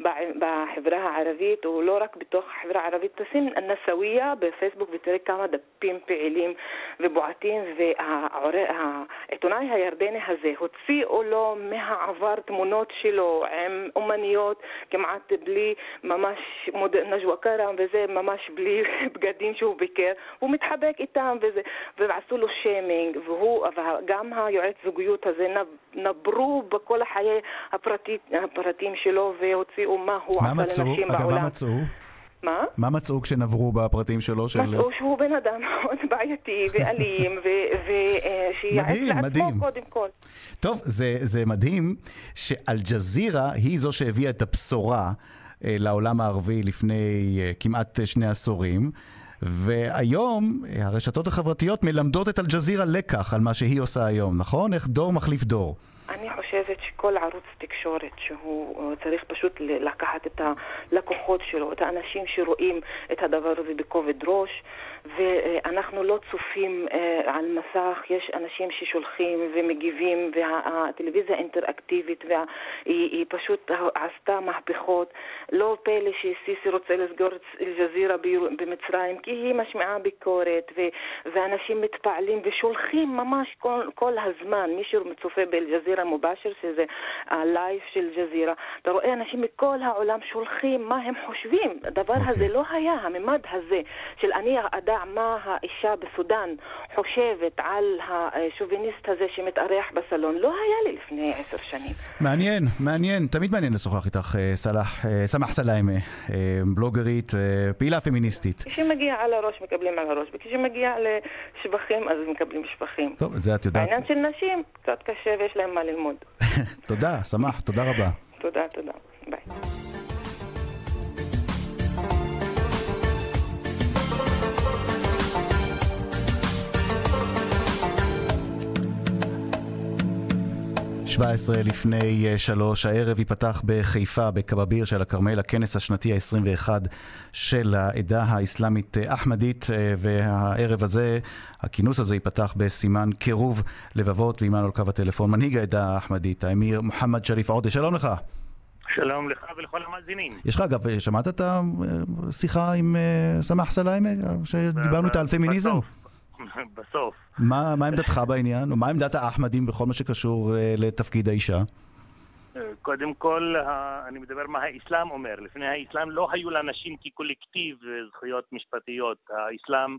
בחברה הערבית, או לא רק בתוך החברה הערבית, תשים נסוויה בפייסבוק ותראה כמה דפים פעילים ובועטים, והעיתונאי הירדני הזה הוציאו לו מהעבר תמונות שלו עם אומניות, כמעט בלי ממש. נג'ווה כרם וזה, ממש בלי בגדים שהוא ביקר, הוא מתחבק איתם וזה, ועשו לו שיימינג, והוא, וגם היועץ זוגיות הזה נב- נברו בכל החיי הפרטי, הפרטים שלו והוציאו מה הוא מה עשה מצאו? לנשים אגב, בעולם. מה מצאו? מה? מה מצאו כשנברו בפרטים שלו? של... מצאו שהוא בן אדם מאוד בעייתי ואלים, ושיעץ מדהים, לעצמו מדהים. קודם כל. טוב, זה, זה מדהים שאל-ג'זירה היא זו שהביאה את הבשורה אה, לעולם הערבי לפני אה, כמעט אה, שני עשורים. והיום אה, הרשתות החברתיות מלמדות את אל-ג'זירה לקח על מה שהיא עושה היום, נכון? איך דור מחליף דור. אני חושבת שכל ערוץ תקשורת שהוא אה, צריך פשוט לקחת את הלקוחות שלו, את האנשים שרואים את הדבר הזה בכובד ראש, ואנחנו לא צופים אה, על מסך, יש אנשים ששולחים ומגיבים, והטלוויזיה וה, היא, היא פשוט עשתה מהפכות. לא פלא שסיסי רוצה לסגור את אל-ג'זירה במצרים, כי היא משמיעה ביקורת, ו, ואנשים מתפעלים ושולחים ממש כל, כל הזמן, מי שצופה באל-ג'זירה מובאשר, שזה ה live של ג'זירה, אתה רואה אנשים מכל העולם שולחים מה הם חושבים. הדבר okay. הזה לא היה, הממד הזה של אני מה האישה בסודאן חושבת על השוביניסט הזה שמתארח בסלון, לא היה לי לפני עשר שנים. מעניין, מעניין, תמיד מעניין לשוחח איתך, אה, סלאח, אה, סמח סלאימה, אה, בלוגרית, פעילה פמיניסטית. כשמגיע על הראש מקבלים על הראש, וכשמגיע לשבחים אז מקבלים שבחים. טוב, זה את יודעת. בעניין של נשים קצת קשה ויש להם מה ללמוד. תודה, סמח, תודה רבה. תודה, תודה. ביי. 17 לפני אה, שלוש, הערב ייפתח בחיפה, בקבביר של הכרמל, הכנס השנתי ה-21 של העדה האסלאמית אה, אחמדית, אה, והערב הזה, הכינוס הזה ייפתח בסימן קירוב לבבות, ועימנו על קו הטלפון מנהיג העדה האחמדית, האמיר מוחמד שריף עודה, שלום לך. שלום לך ולכל המאזינים. יש לך, אגב, שמעת את השיחה עם סמח סליימה, שדיברנו איתה על פמיניזם? בסוף. מה, מה עמדתך בעניין? מה עמדת האחמדים בכל מה שקשור uh, לתפקיד האישה? קודם כל, אני מדבר מה האסלאם אומר. לפני האסלאם לא היו לנשים כקולקטיב זכויות משפטיות. האסלאם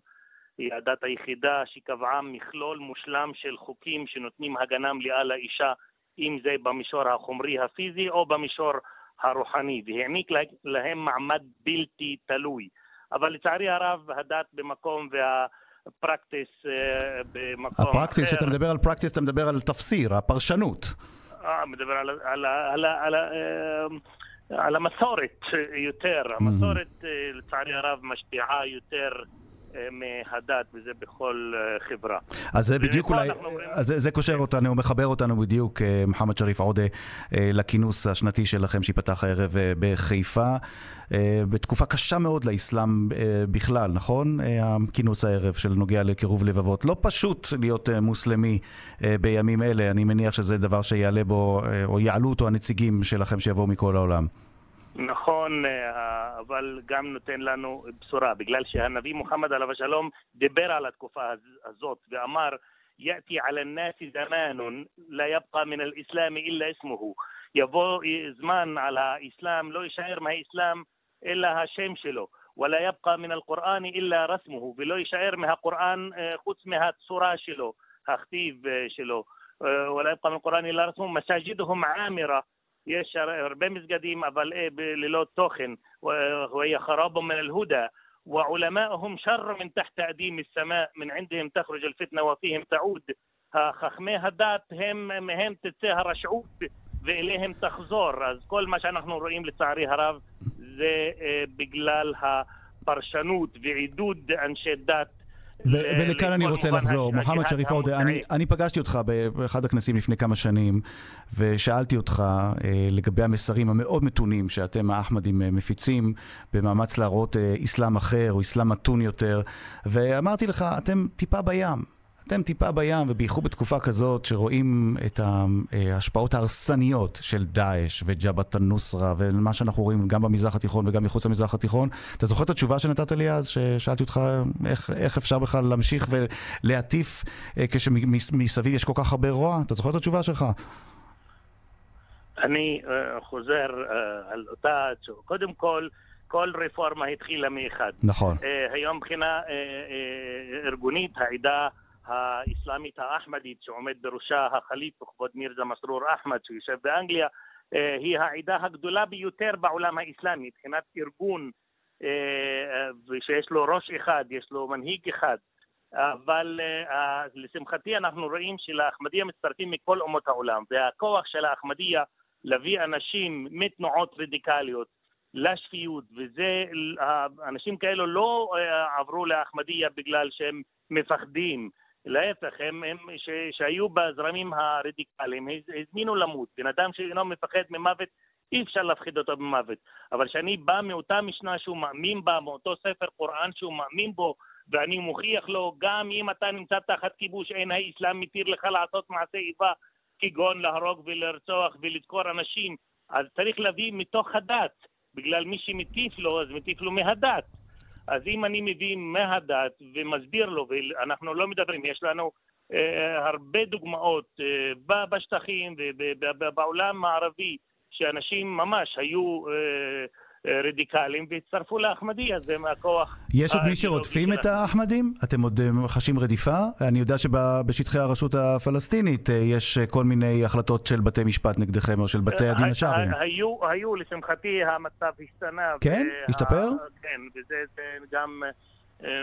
היא הדת היחידה שקבעה מכלול מושלם של חוקים שנותנים הגנה מלאה לאישה, אם זה במישור החומרי הפיזי או במישור הרוחני, והעניק להם מעמד בלתי תלוי. אבל לצערי הרב, הדת במקום וה... פרקטיס אה, במקום אחר. הפרקטיס, כשאתה מדבר על פרקטיס, אתה מדבר על תפסיר, הפרשנות. אה, מדבר על, על, על, על, אה, על המסורת יותר. המסורת, לצערי הרב, משפיעה יותר מהדת, וזה בכל אה, חברה. אז זה בדיוק אולי, אז זה, זה קושר אותנו, מחבר אותנו בדיוק, אה, מוחמד שריף עודה, אה, לכינוס השנתי שלכם שייפתח הערב בחיפה. בתקופה קשה מאוד לאסלאם בכלל, נכון? הכינוס הערב של נוגע לקירוב לבבות. לא פשוט להיות מוסלמי בימים אלה, אני מניח שזה דבר שיעלה בו, או יעלו אותו הנציגים שלכם שיבואו מכל העולם. נכון, אה, אבל גם נותן לנו בשורה, בגלל שהנביא מוחמד עליו השלום דיבר על התקופה הזאת ואמר יאתי על الناس זמאנון, לא יבקה מן אל-אסלאם אלא אסמו. יבוא זמן על האסלאם, לא יישאר מהאסלאם אלא השם שלו. ولا يبقى من القرآن إلا رسمه ולא יישאר מהקוראן אה, חוץ מהצורה שלו, הכתיב אה, שלו. ولا يبقى من القرآن إلا رسمه, מסג'ידהם עמירה יש הרבה מסגדים, אבל אה, ללא תוכן. ויחרבו מן אל-הודא. ועולמאהם שר מן תחת אדים אל-סמא, מן ענדיהם תחרג אל-פתנה ופיהם תעוד. חכמי הדת, הם, מהם תצא הרשעות ואליהם תחזור. אז כל מה שאנחנו רואים, לצערי הרב, זה אה, בגלל הפרשנות ועידוד אנשי דת ולכאן אני רוצה לחזור. מוחמד שריף עודה, אני פגשתי אותך באחד הכנסים לפני כמה שנים, ושאלתי אותך אה, לגבי המסרים המאוד מתונים שאתם האחמדים אה, מפיצים, במאמץ להראות אה, אסלאם אחר או אסלאם מתון יותר, ואמרתי לך, אתם טיפה בים. אתם טיפה בים, ובייחוד בתקופה כזאת שרואים את ההשפעות ההרסניות של דאעש וג'בהת א-נוסרה ומה שאנחנו רואים גם במזרח התיכון וגם מחוץ למזרח התיכון. אתה זוכר את התשובה שנתת לי אז, ששאלתי אותך איך, איך אפשר בכלל להמשיך ולהטיף אה, כשמסביב יש כל כך הרבה רוע? אתה זוכר את התשובה שלך? אני uh, חוזר uh, על אותה. קודם כל, כל רפורמה התחילה מאחד. נכון. Uh, היום מבחינה uh, uh, ארגונית, העדה... האסלאמית האחמדית שעומד בראשה החליף וכבוד מירזה מסרור אחמד שיושב באנגליה, אה, היא העדה הגדולה ביותר בעולם האסלאמי מבחינת ארגון אה, ושיש לו ראש אחד, יש לו מנהיג אחד. אבל אה, לשמחתי אנחנו רואים שלאחמדיה מצטרפים מכל אומות העולם והכוח של האחמדיה להביא אנשים מתנועות רדיקליות לשפיות וזה, אנשים כאלו לא עברו לאחמדיה בגלל שהם מפחדים להפך, הם, הם ש, שהיו בזרמים הרדיקליים, הזמינו למות. בן אדם שאינו מפחד ממוות, אי אפשר להפחיד אותו במוות. אבל כשאני בא מאותה משנה שהוא מאמין בה, מאותו ספר קוראן שהוא מאמין בו, ואני מוכיח לו, גם אם אתה נמצא תחת כיבוש, אין האסלאם מתיר לך לעשות מעשה איבה, כגון להרוג ולרצוח ולדקור אנשים, אז צריך להביא מתוך הדת. בגלל מי שמטיף לו, אז מטיף לו מהדת. אז אם אני מביא מהדת ומסביר לו, ואנחנו לא מדברים, יש לנו אה, הרבה דוגמאות אה, בשטחים ובעולם הערבי, שאנשים ממש היו אה, רדיקליים והצטרפו לאחמדיה, זה מהכוח... יש עוד מי שרודפים את האחמדים? אתם עוד אה, חשים רדיפה? אני יודע שבשטחי הרשות הפלסטינית אה, יש אה, כל מיני החלטות של בתי משפט נגדכם או של בתי הדין השרעיים. היו, היו, לשמחתי המצב השתנה. כן? השתפר? כן, וזה גם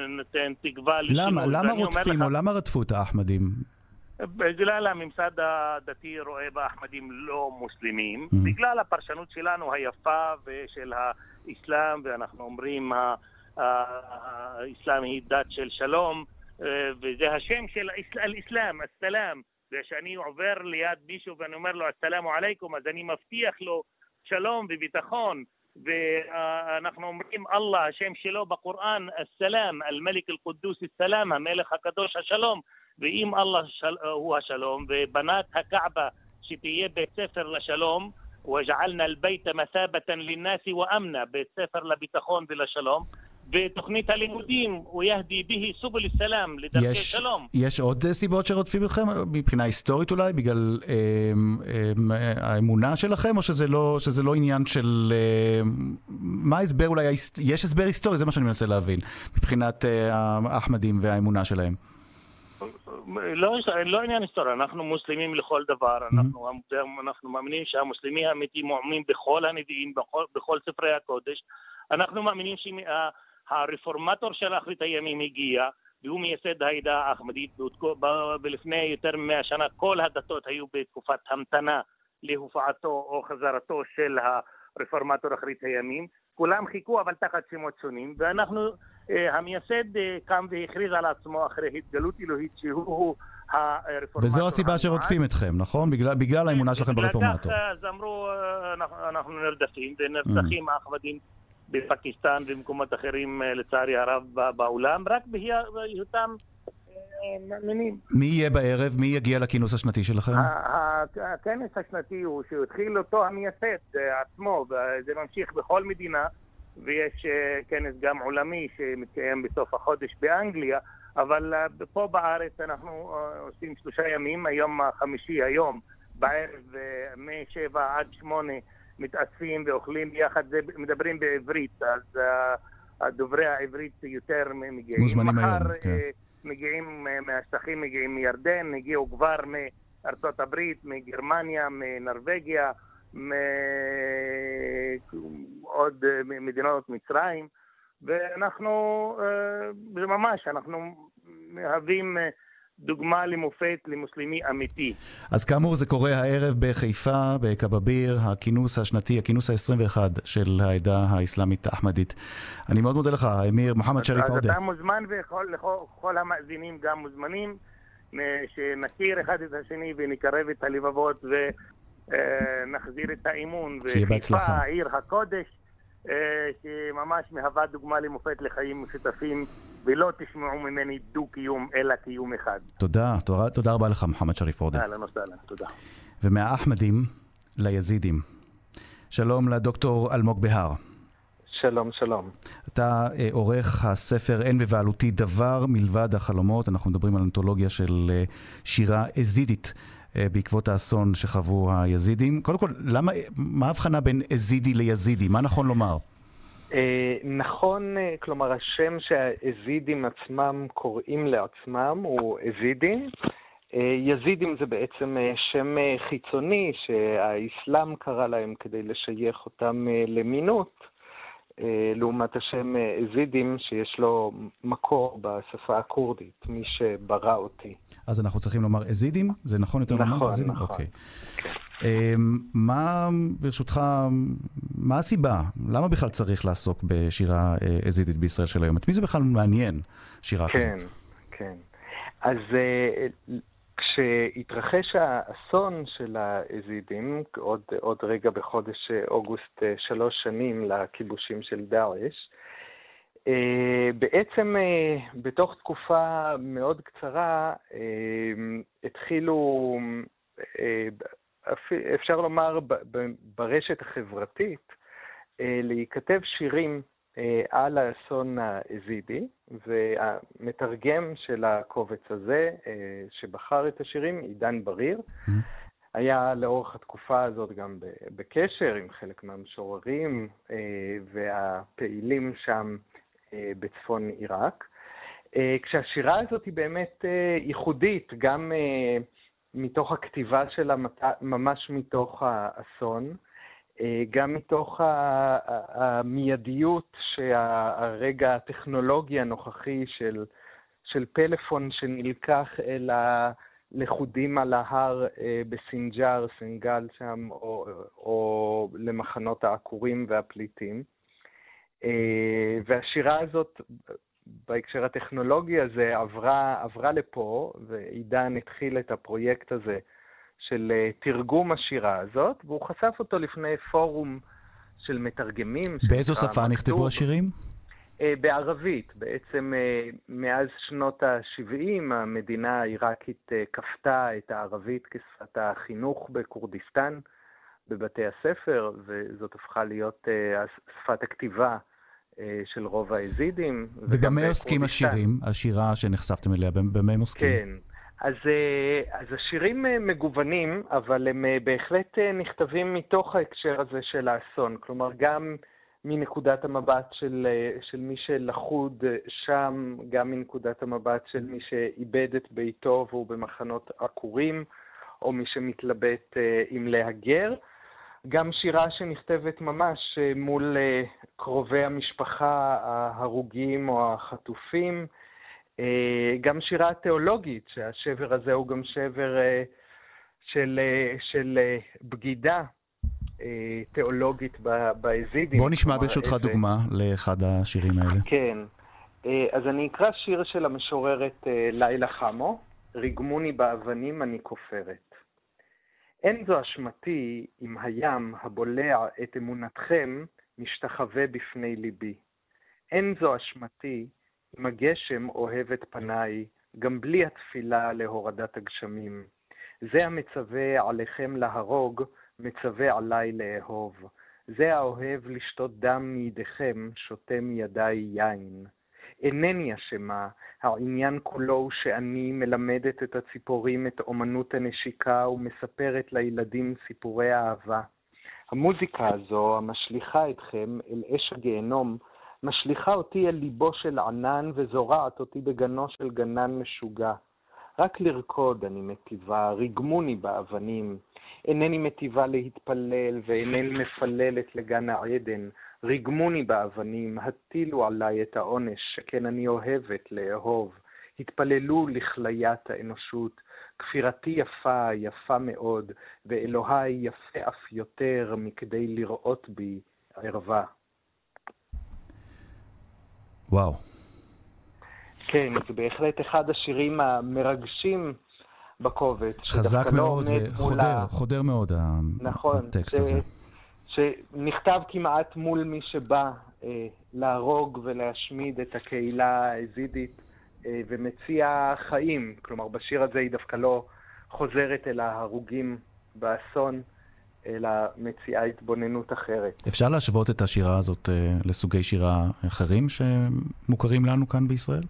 נותן תקווה. למה? למה רודפים או למה רדפו את האחמדים? בגלל הממסד הדתי רואה באחמדים לא מוסלמים, mm-hmm. בגלל הפרשנות שלנו היפה ושל האסלאם, ואנחנו אומרים האסלאם היא דת של שלום, אה, וזה השם של האסלאם, הסלאם, וכשאני עובר ליד מישהו ואני אומר לו אסלאמו עליכום, אז אני מבטיח לו שלום וביטחון. ואנחנו אומרים אללה, השם שלו בקוראן, א-סלאם, אל-מליק אל-קודוס א-סלאם, המלך הקדוש השלום. ואם אללה של... הוא השלום, ובנה את הקעבה שתהיה בית ספר לשלום, וג'עלנה אל-בית מסאבתן לנאסי ואמנה, בית ספר לביטחון ולשלום. בתוכנית הלימודים, הוא יהדי ביהי סובל סלאם, לדרכי יש, שלום. יש עוד אה, סיבות שרודפים אתכם? מבחינה היסטורית אולי? בגלל אה, אה, האמונה שלכם? או שזה לא, שזה לא עניין של... אה, מה ההסבר אולי? יש הסבר היסטורי? זה מה שאני מנסה להבין. מבחינת אה, האחמדים והאמונה שלהם. לא, לא עניין היסטורי, אנחנו מוסלמים לכל דבר, אנחנו, אנחנו מאמינים שהמוסלמי האמיתי מאמין בכל הנביאים, בכל, בכל ספרי הקודש, אנחנו מאמינים שהרפורמטור של אחרית הימים הגיע, והוא מייסד העדה האחמדית, ולפני יותר ממאה שנה כל הדתות היו בתקופת המתנה להופעתו או חזרתו של הרפורמטור אחרית הימים, כולם חיכו אבל תחת שמות שונים, ואנחנו, אה, המייסד אה, קם והכריז על עצמו אחרי התגלות אלוהית שהוא הרפורמטור. וזו הסיבה שרודפים אתכם, נכון? בגלל, בגלל האמונה שלכם ברפורמטור. לקח, אז אמרו, אה, אנחנו, נרדפים, ונרצחים האחמדים בפקיסטן ובמקומות אחרים, אה, לצערי הרב, בעולם, רק בהיותם אה, מאמינים. מי יהיה בערב? מי יגיע לכינוס השנתי שלכם? הכנס השנתי הוא שהתחיל אותו המייסד אה, עצמו, וזה ממשיך בכל מדינה, ויש אה, כנס גם עולמי שמתקיים בסוף החודש באנגליה, אבל אה, פה בארץ אנחנו אה, עושים שלושה ימים, היום החמישי, היום, בערב, אה, מ-7 עד 8 מתאספים ואוכלים ביחד, זה, מדברים בעברית, אז דוברי העברית יותר מגיעים. מוזמנים מחר, היום, כן. מגיעים מהשטחים, מגיעים מירדן, הגיעו כבר מארצות הברית, מגרמניה, מנורבגיה, מעוד מדינות מצרים, ואנחנו, אה, זה ממש, אנחנו מהווים אה, דוגמה למופת למוסלמי אמיתי. אז כאמור, זה קורה הערב בחיפה, בקבביר, הכינוס השנתי, הכינוס ה-21 של העדה האסלאמית האחמדית. אני מאוד מודה לך, אמיר מוחמד שריף אז עודה. אתה מוזמן וכל המאזינים גם מוזמנים, אה, שנכיר אחד את השני ונקרב את הלבבות ונחזיר את האמון. שיהיה בהצלחה. וחיפה, עיר הקודש, אה, שממש מהווה דוגמה למופת לחיים משותפים, ולא תשמעו ממני דו-קיום, אלא קיום אחד. תודה, תודה, תודה רבה לך, מוחמד שריף עודה. אהלן וסהלן, תודה. ומהאחמדים ליזידים. שלום לדוקטור אלמוג בהר. שלום, שלום. אתה אה, עורך הספר "אין בבעלותי דבר מלבד החלומות". אנחנו מדברים על אנתולוגיה של אה, שירה אזידית אה, בעקבות האסון שחוו היזידים. קודם כל, למה, מה ההבחנה בין אזידי ליזידי? מה נכון לומר? אה, נכון, אה, כלומר, השם שהאזידים עצמם קוראים לעצמם הוא אזידים. אה, יזידים זה בעצם אה, שם אה, חיצוני שהאסלאם קרא להם כדי לשייך אותם אה, למינות, אה, לעומת השם אה, אזידים שיש לו מקור בשפה הכורדית, מי שברא אותי. אז אנחנו צריכים לומר אזידים? זה נכון יותר לומר? נכון, אזידים? נכון. אוקיי. אמ, מה, ברשותך, מה הסיבה? למה בכלל צריך לעסוק בשירה אה, אזידית בישראל של היום? את מי זה בכלל מעניין, שירה כן, כזאת? כן. אז אה, כשהתרחש האסון של האזידים, עוד, עוד רגע בחודש אה, אוגוסט, אה, שלוש שנים לכיבושים של דאעש, אה, בעצם בתוך תקופה מאוד קצרה התחילו, אפ- אפשר לומר, ברשת החברתית, להיכתב שירים על האסון האזידי, והמתרגם של הקובץ הזה, אה, שבחר את השירים, עידן בריר, היה לאורך התקופה הזאת גם בקשר עם חלק מהמשוררים אה, והפעילים שם אה, בצפון עיראק. אה, כשהשירה הזאת היא באמת אה, ייחודית, גם אה, מתוך הכתיבה שלה ממש מתוך האסון, אה, גם מתוך המיידיות שהרגע הטכנולוגי הנוכחי של, של פלאפון שנלקח אל הלכודים על ההר אה, בסינג'אר, סנגל שם, או, או למחנות העקורים והפליטים. אה, והשירה הזאת בהקשר הטכנולוגי הזה עברה, עברה לפה, ועידן התחיל את הפרויקט הזה של אה, תרגום השירה הזאת, והוא חשף אותו לפני פורום של מתרגמים. באיזו שפה נכתבו מכתוב. השירים? אה, בערבית. בעצם אה, מאז שנות ה-70 המדינה העיראקית כפתה את הערבית כשפת החינוך בכורדיסטן, בבתי הספר, וזאת הפכה להיות שפת הכתיבה של רוב היזידים. וגם ובמה עוסקים. השירים? השירה שנחשפתם אליה, במה הם עוסקים? כן. אז, אה, אז השירים אה, מגוונים, אבל הם אה, בהחלט נכתבים מתוך ההקשר הזה של האסון. כלומר, גם מנקודת המבט של, של מי שלכוד שם, גם מנקודת המבט של מי שאיבד את ביתו והוא במחנות עקורים, או מי שמתלבט אם להגר. גם שירה שנכתבת ממש מול קרובי המשפחה ההרוגים או החטופים. אה, גם שירה תיאולוגית, שהשבר הזה הוא גם שבר אה, של, אה, של בגידה תיאולוגית באזידים. בוא נשמע ברשותך איזה- דוגמה לאחד השירים האלה. כן. אז אני אקרא שיר של המשוררת לילה חמו, ריגמוני באבנים אני כופרת. אין זו אשמתי אם הים הבולע את אמונתכם משתחווה בפני ליבי. אין זו אשמתי אם הגשם אוהב את פניי, גם בלי התפילה להורדת הגשמים. זה המצווה עליכם להרוג, מצווה עליי לאהוב. זה האוהב לשתות דם מידיכם, שותה מידיי יין. אינני אשמה, העניין כולו הוא שאני מלמדת את הציפורים את אומנות הנשיקה ומספרת לילדים סיפורי אהבה. המוזיקה הזו, המשליכה אתכם אל אש הגיהנום, משליכה אותי אל ליבו של ענן וזורעת אותי בגנו של גנן משוגע. רק לרקוד אני מטיבה, ריגמוני באבנים. אינני מטיבה להתפלל ואינני מפללת לגן העדן. ריגמוני באבנים, הטילו עליי את העונש, שכן אני אוהבת לאהוב. התפללו לכליית האנושות. כפירתי יפה, יפה מאוד, ואלוהי יפה אף יותר מכדי לראות בי ערווה. וואו. כן, זה בהחלט אחד השירים המרגשים בקובץ. חזק לא מאוד, אה, חודר, ה- חודר מאוד נכון, הטקסט ש- הזה. שנכתב כמעט מול מי שבא אה, להרוג ולהשמיד את הקהילה האזידית אה, ומציע חיים. כלומר, בשיר הזה היא דווקא לא חוזרת אל ההרוגים באסון, אלא מציעה התבוננות אחרת. אפשר להשוות את השירה הזאת אה, לסוגי שירה אחרים שמוכרים לנו כאן בישראל?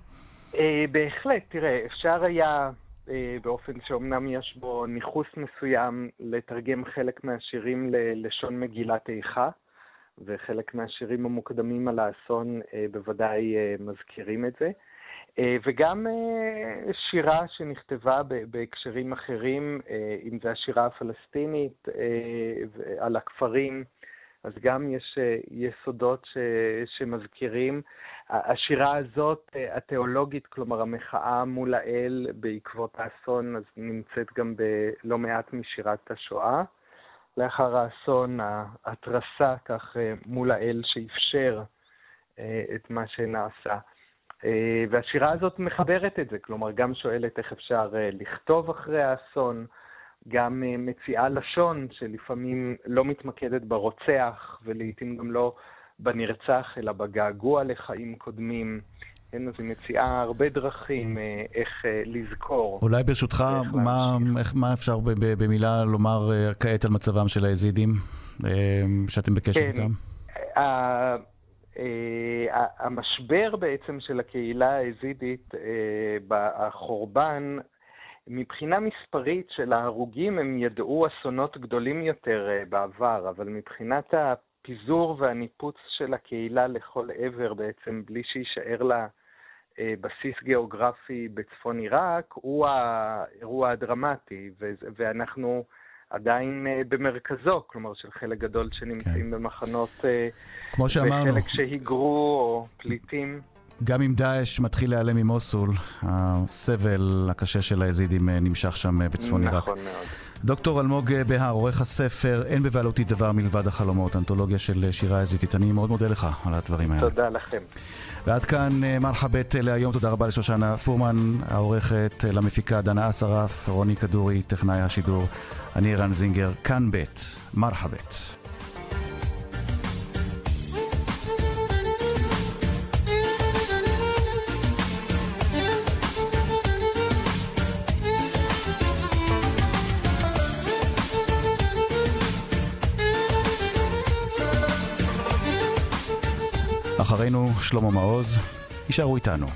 אה, בהחלט, תראה, אפשר היה, אה, באופן שאומנם יש בו ניכוס מסוים, לתרגם חלק מהשירים ללשון מגילת איכה, וחלק מהשירים המוקדמים על האסון אה, בוודאי אה, מזכירים את זה. אה, וגם אה, שירה שנכתבה בהקשרים אחרים, אה, אם זה השירה הפלסטינית על הכפרים, אז גם יש יסודות שמזכירים. השירה הזאת, התיאולוגית, כלומר המחאה מול האל בעקבות האסון, אז נמצאת גם בלא מעט משירת השואה. לאחר האסון, ההתרסה כך מול האל שאפשר את מה שנעשה. אה, והשירה הזאת מחברת את זה, כלומר גם שואלת איך אפשר אה, לכתוב אחרי האסון, גם אה, מציעה לשון שלפעמים לא מתמקדת ברוצח ולעיתים גם לא בנרצח, אלא בגעגוע לחיים קודמים. כן, אז היא מציעה הרבה דרכים איך לזכור. אולי ברשותך, מה, איך, מה אפשר במילה לומר כעת על מצבם של היזידים, שאתם בקשר כן. איתם? אה, המשבר בעצם של הקהילה היזידית, אה, החורבן, מבחינה מספרית של ההרוגים הם ידעו אסונות גדולים יותר אה, בעבר, אבל מבחינת הפיזור והניפוץ של הקהילה לכל עבר בעצם, בלי שיישאר לה אה, בסיס גיאוגרפי בצפון עיראק, הוא האירוע הדרמטי, ואנחנו עדיין אה, במרכזו, כלומר של חלק גדול שנמצאים במחנות, אה, כמו שאמרנו. וחלק שהיגרו או פליטים. גם אם דאעש מתחיל להיעלם ממוסול, הסבל הקשה של היזידים אה, נמשך שם בצפון עיראק. נכון מאוד. דוקטור אלמוג בהר, עורך הספר "אין בבעלותי דבר מלבד החלומות", אנתולוגיה של שירה אזיתית. אני מאוד מודה לך על הדברים האלה. תודה לכם. ועד כאן אה, מרחבת להיום. תודה רבה לשושנה פורמן, העורכת, למפיקה דנה אסרף, רוני כדורי, טכנאי השידור. אני רן זינגר, כאן ב', מרחבת. אחרינו שלמה מעוז, יישארו איתנו.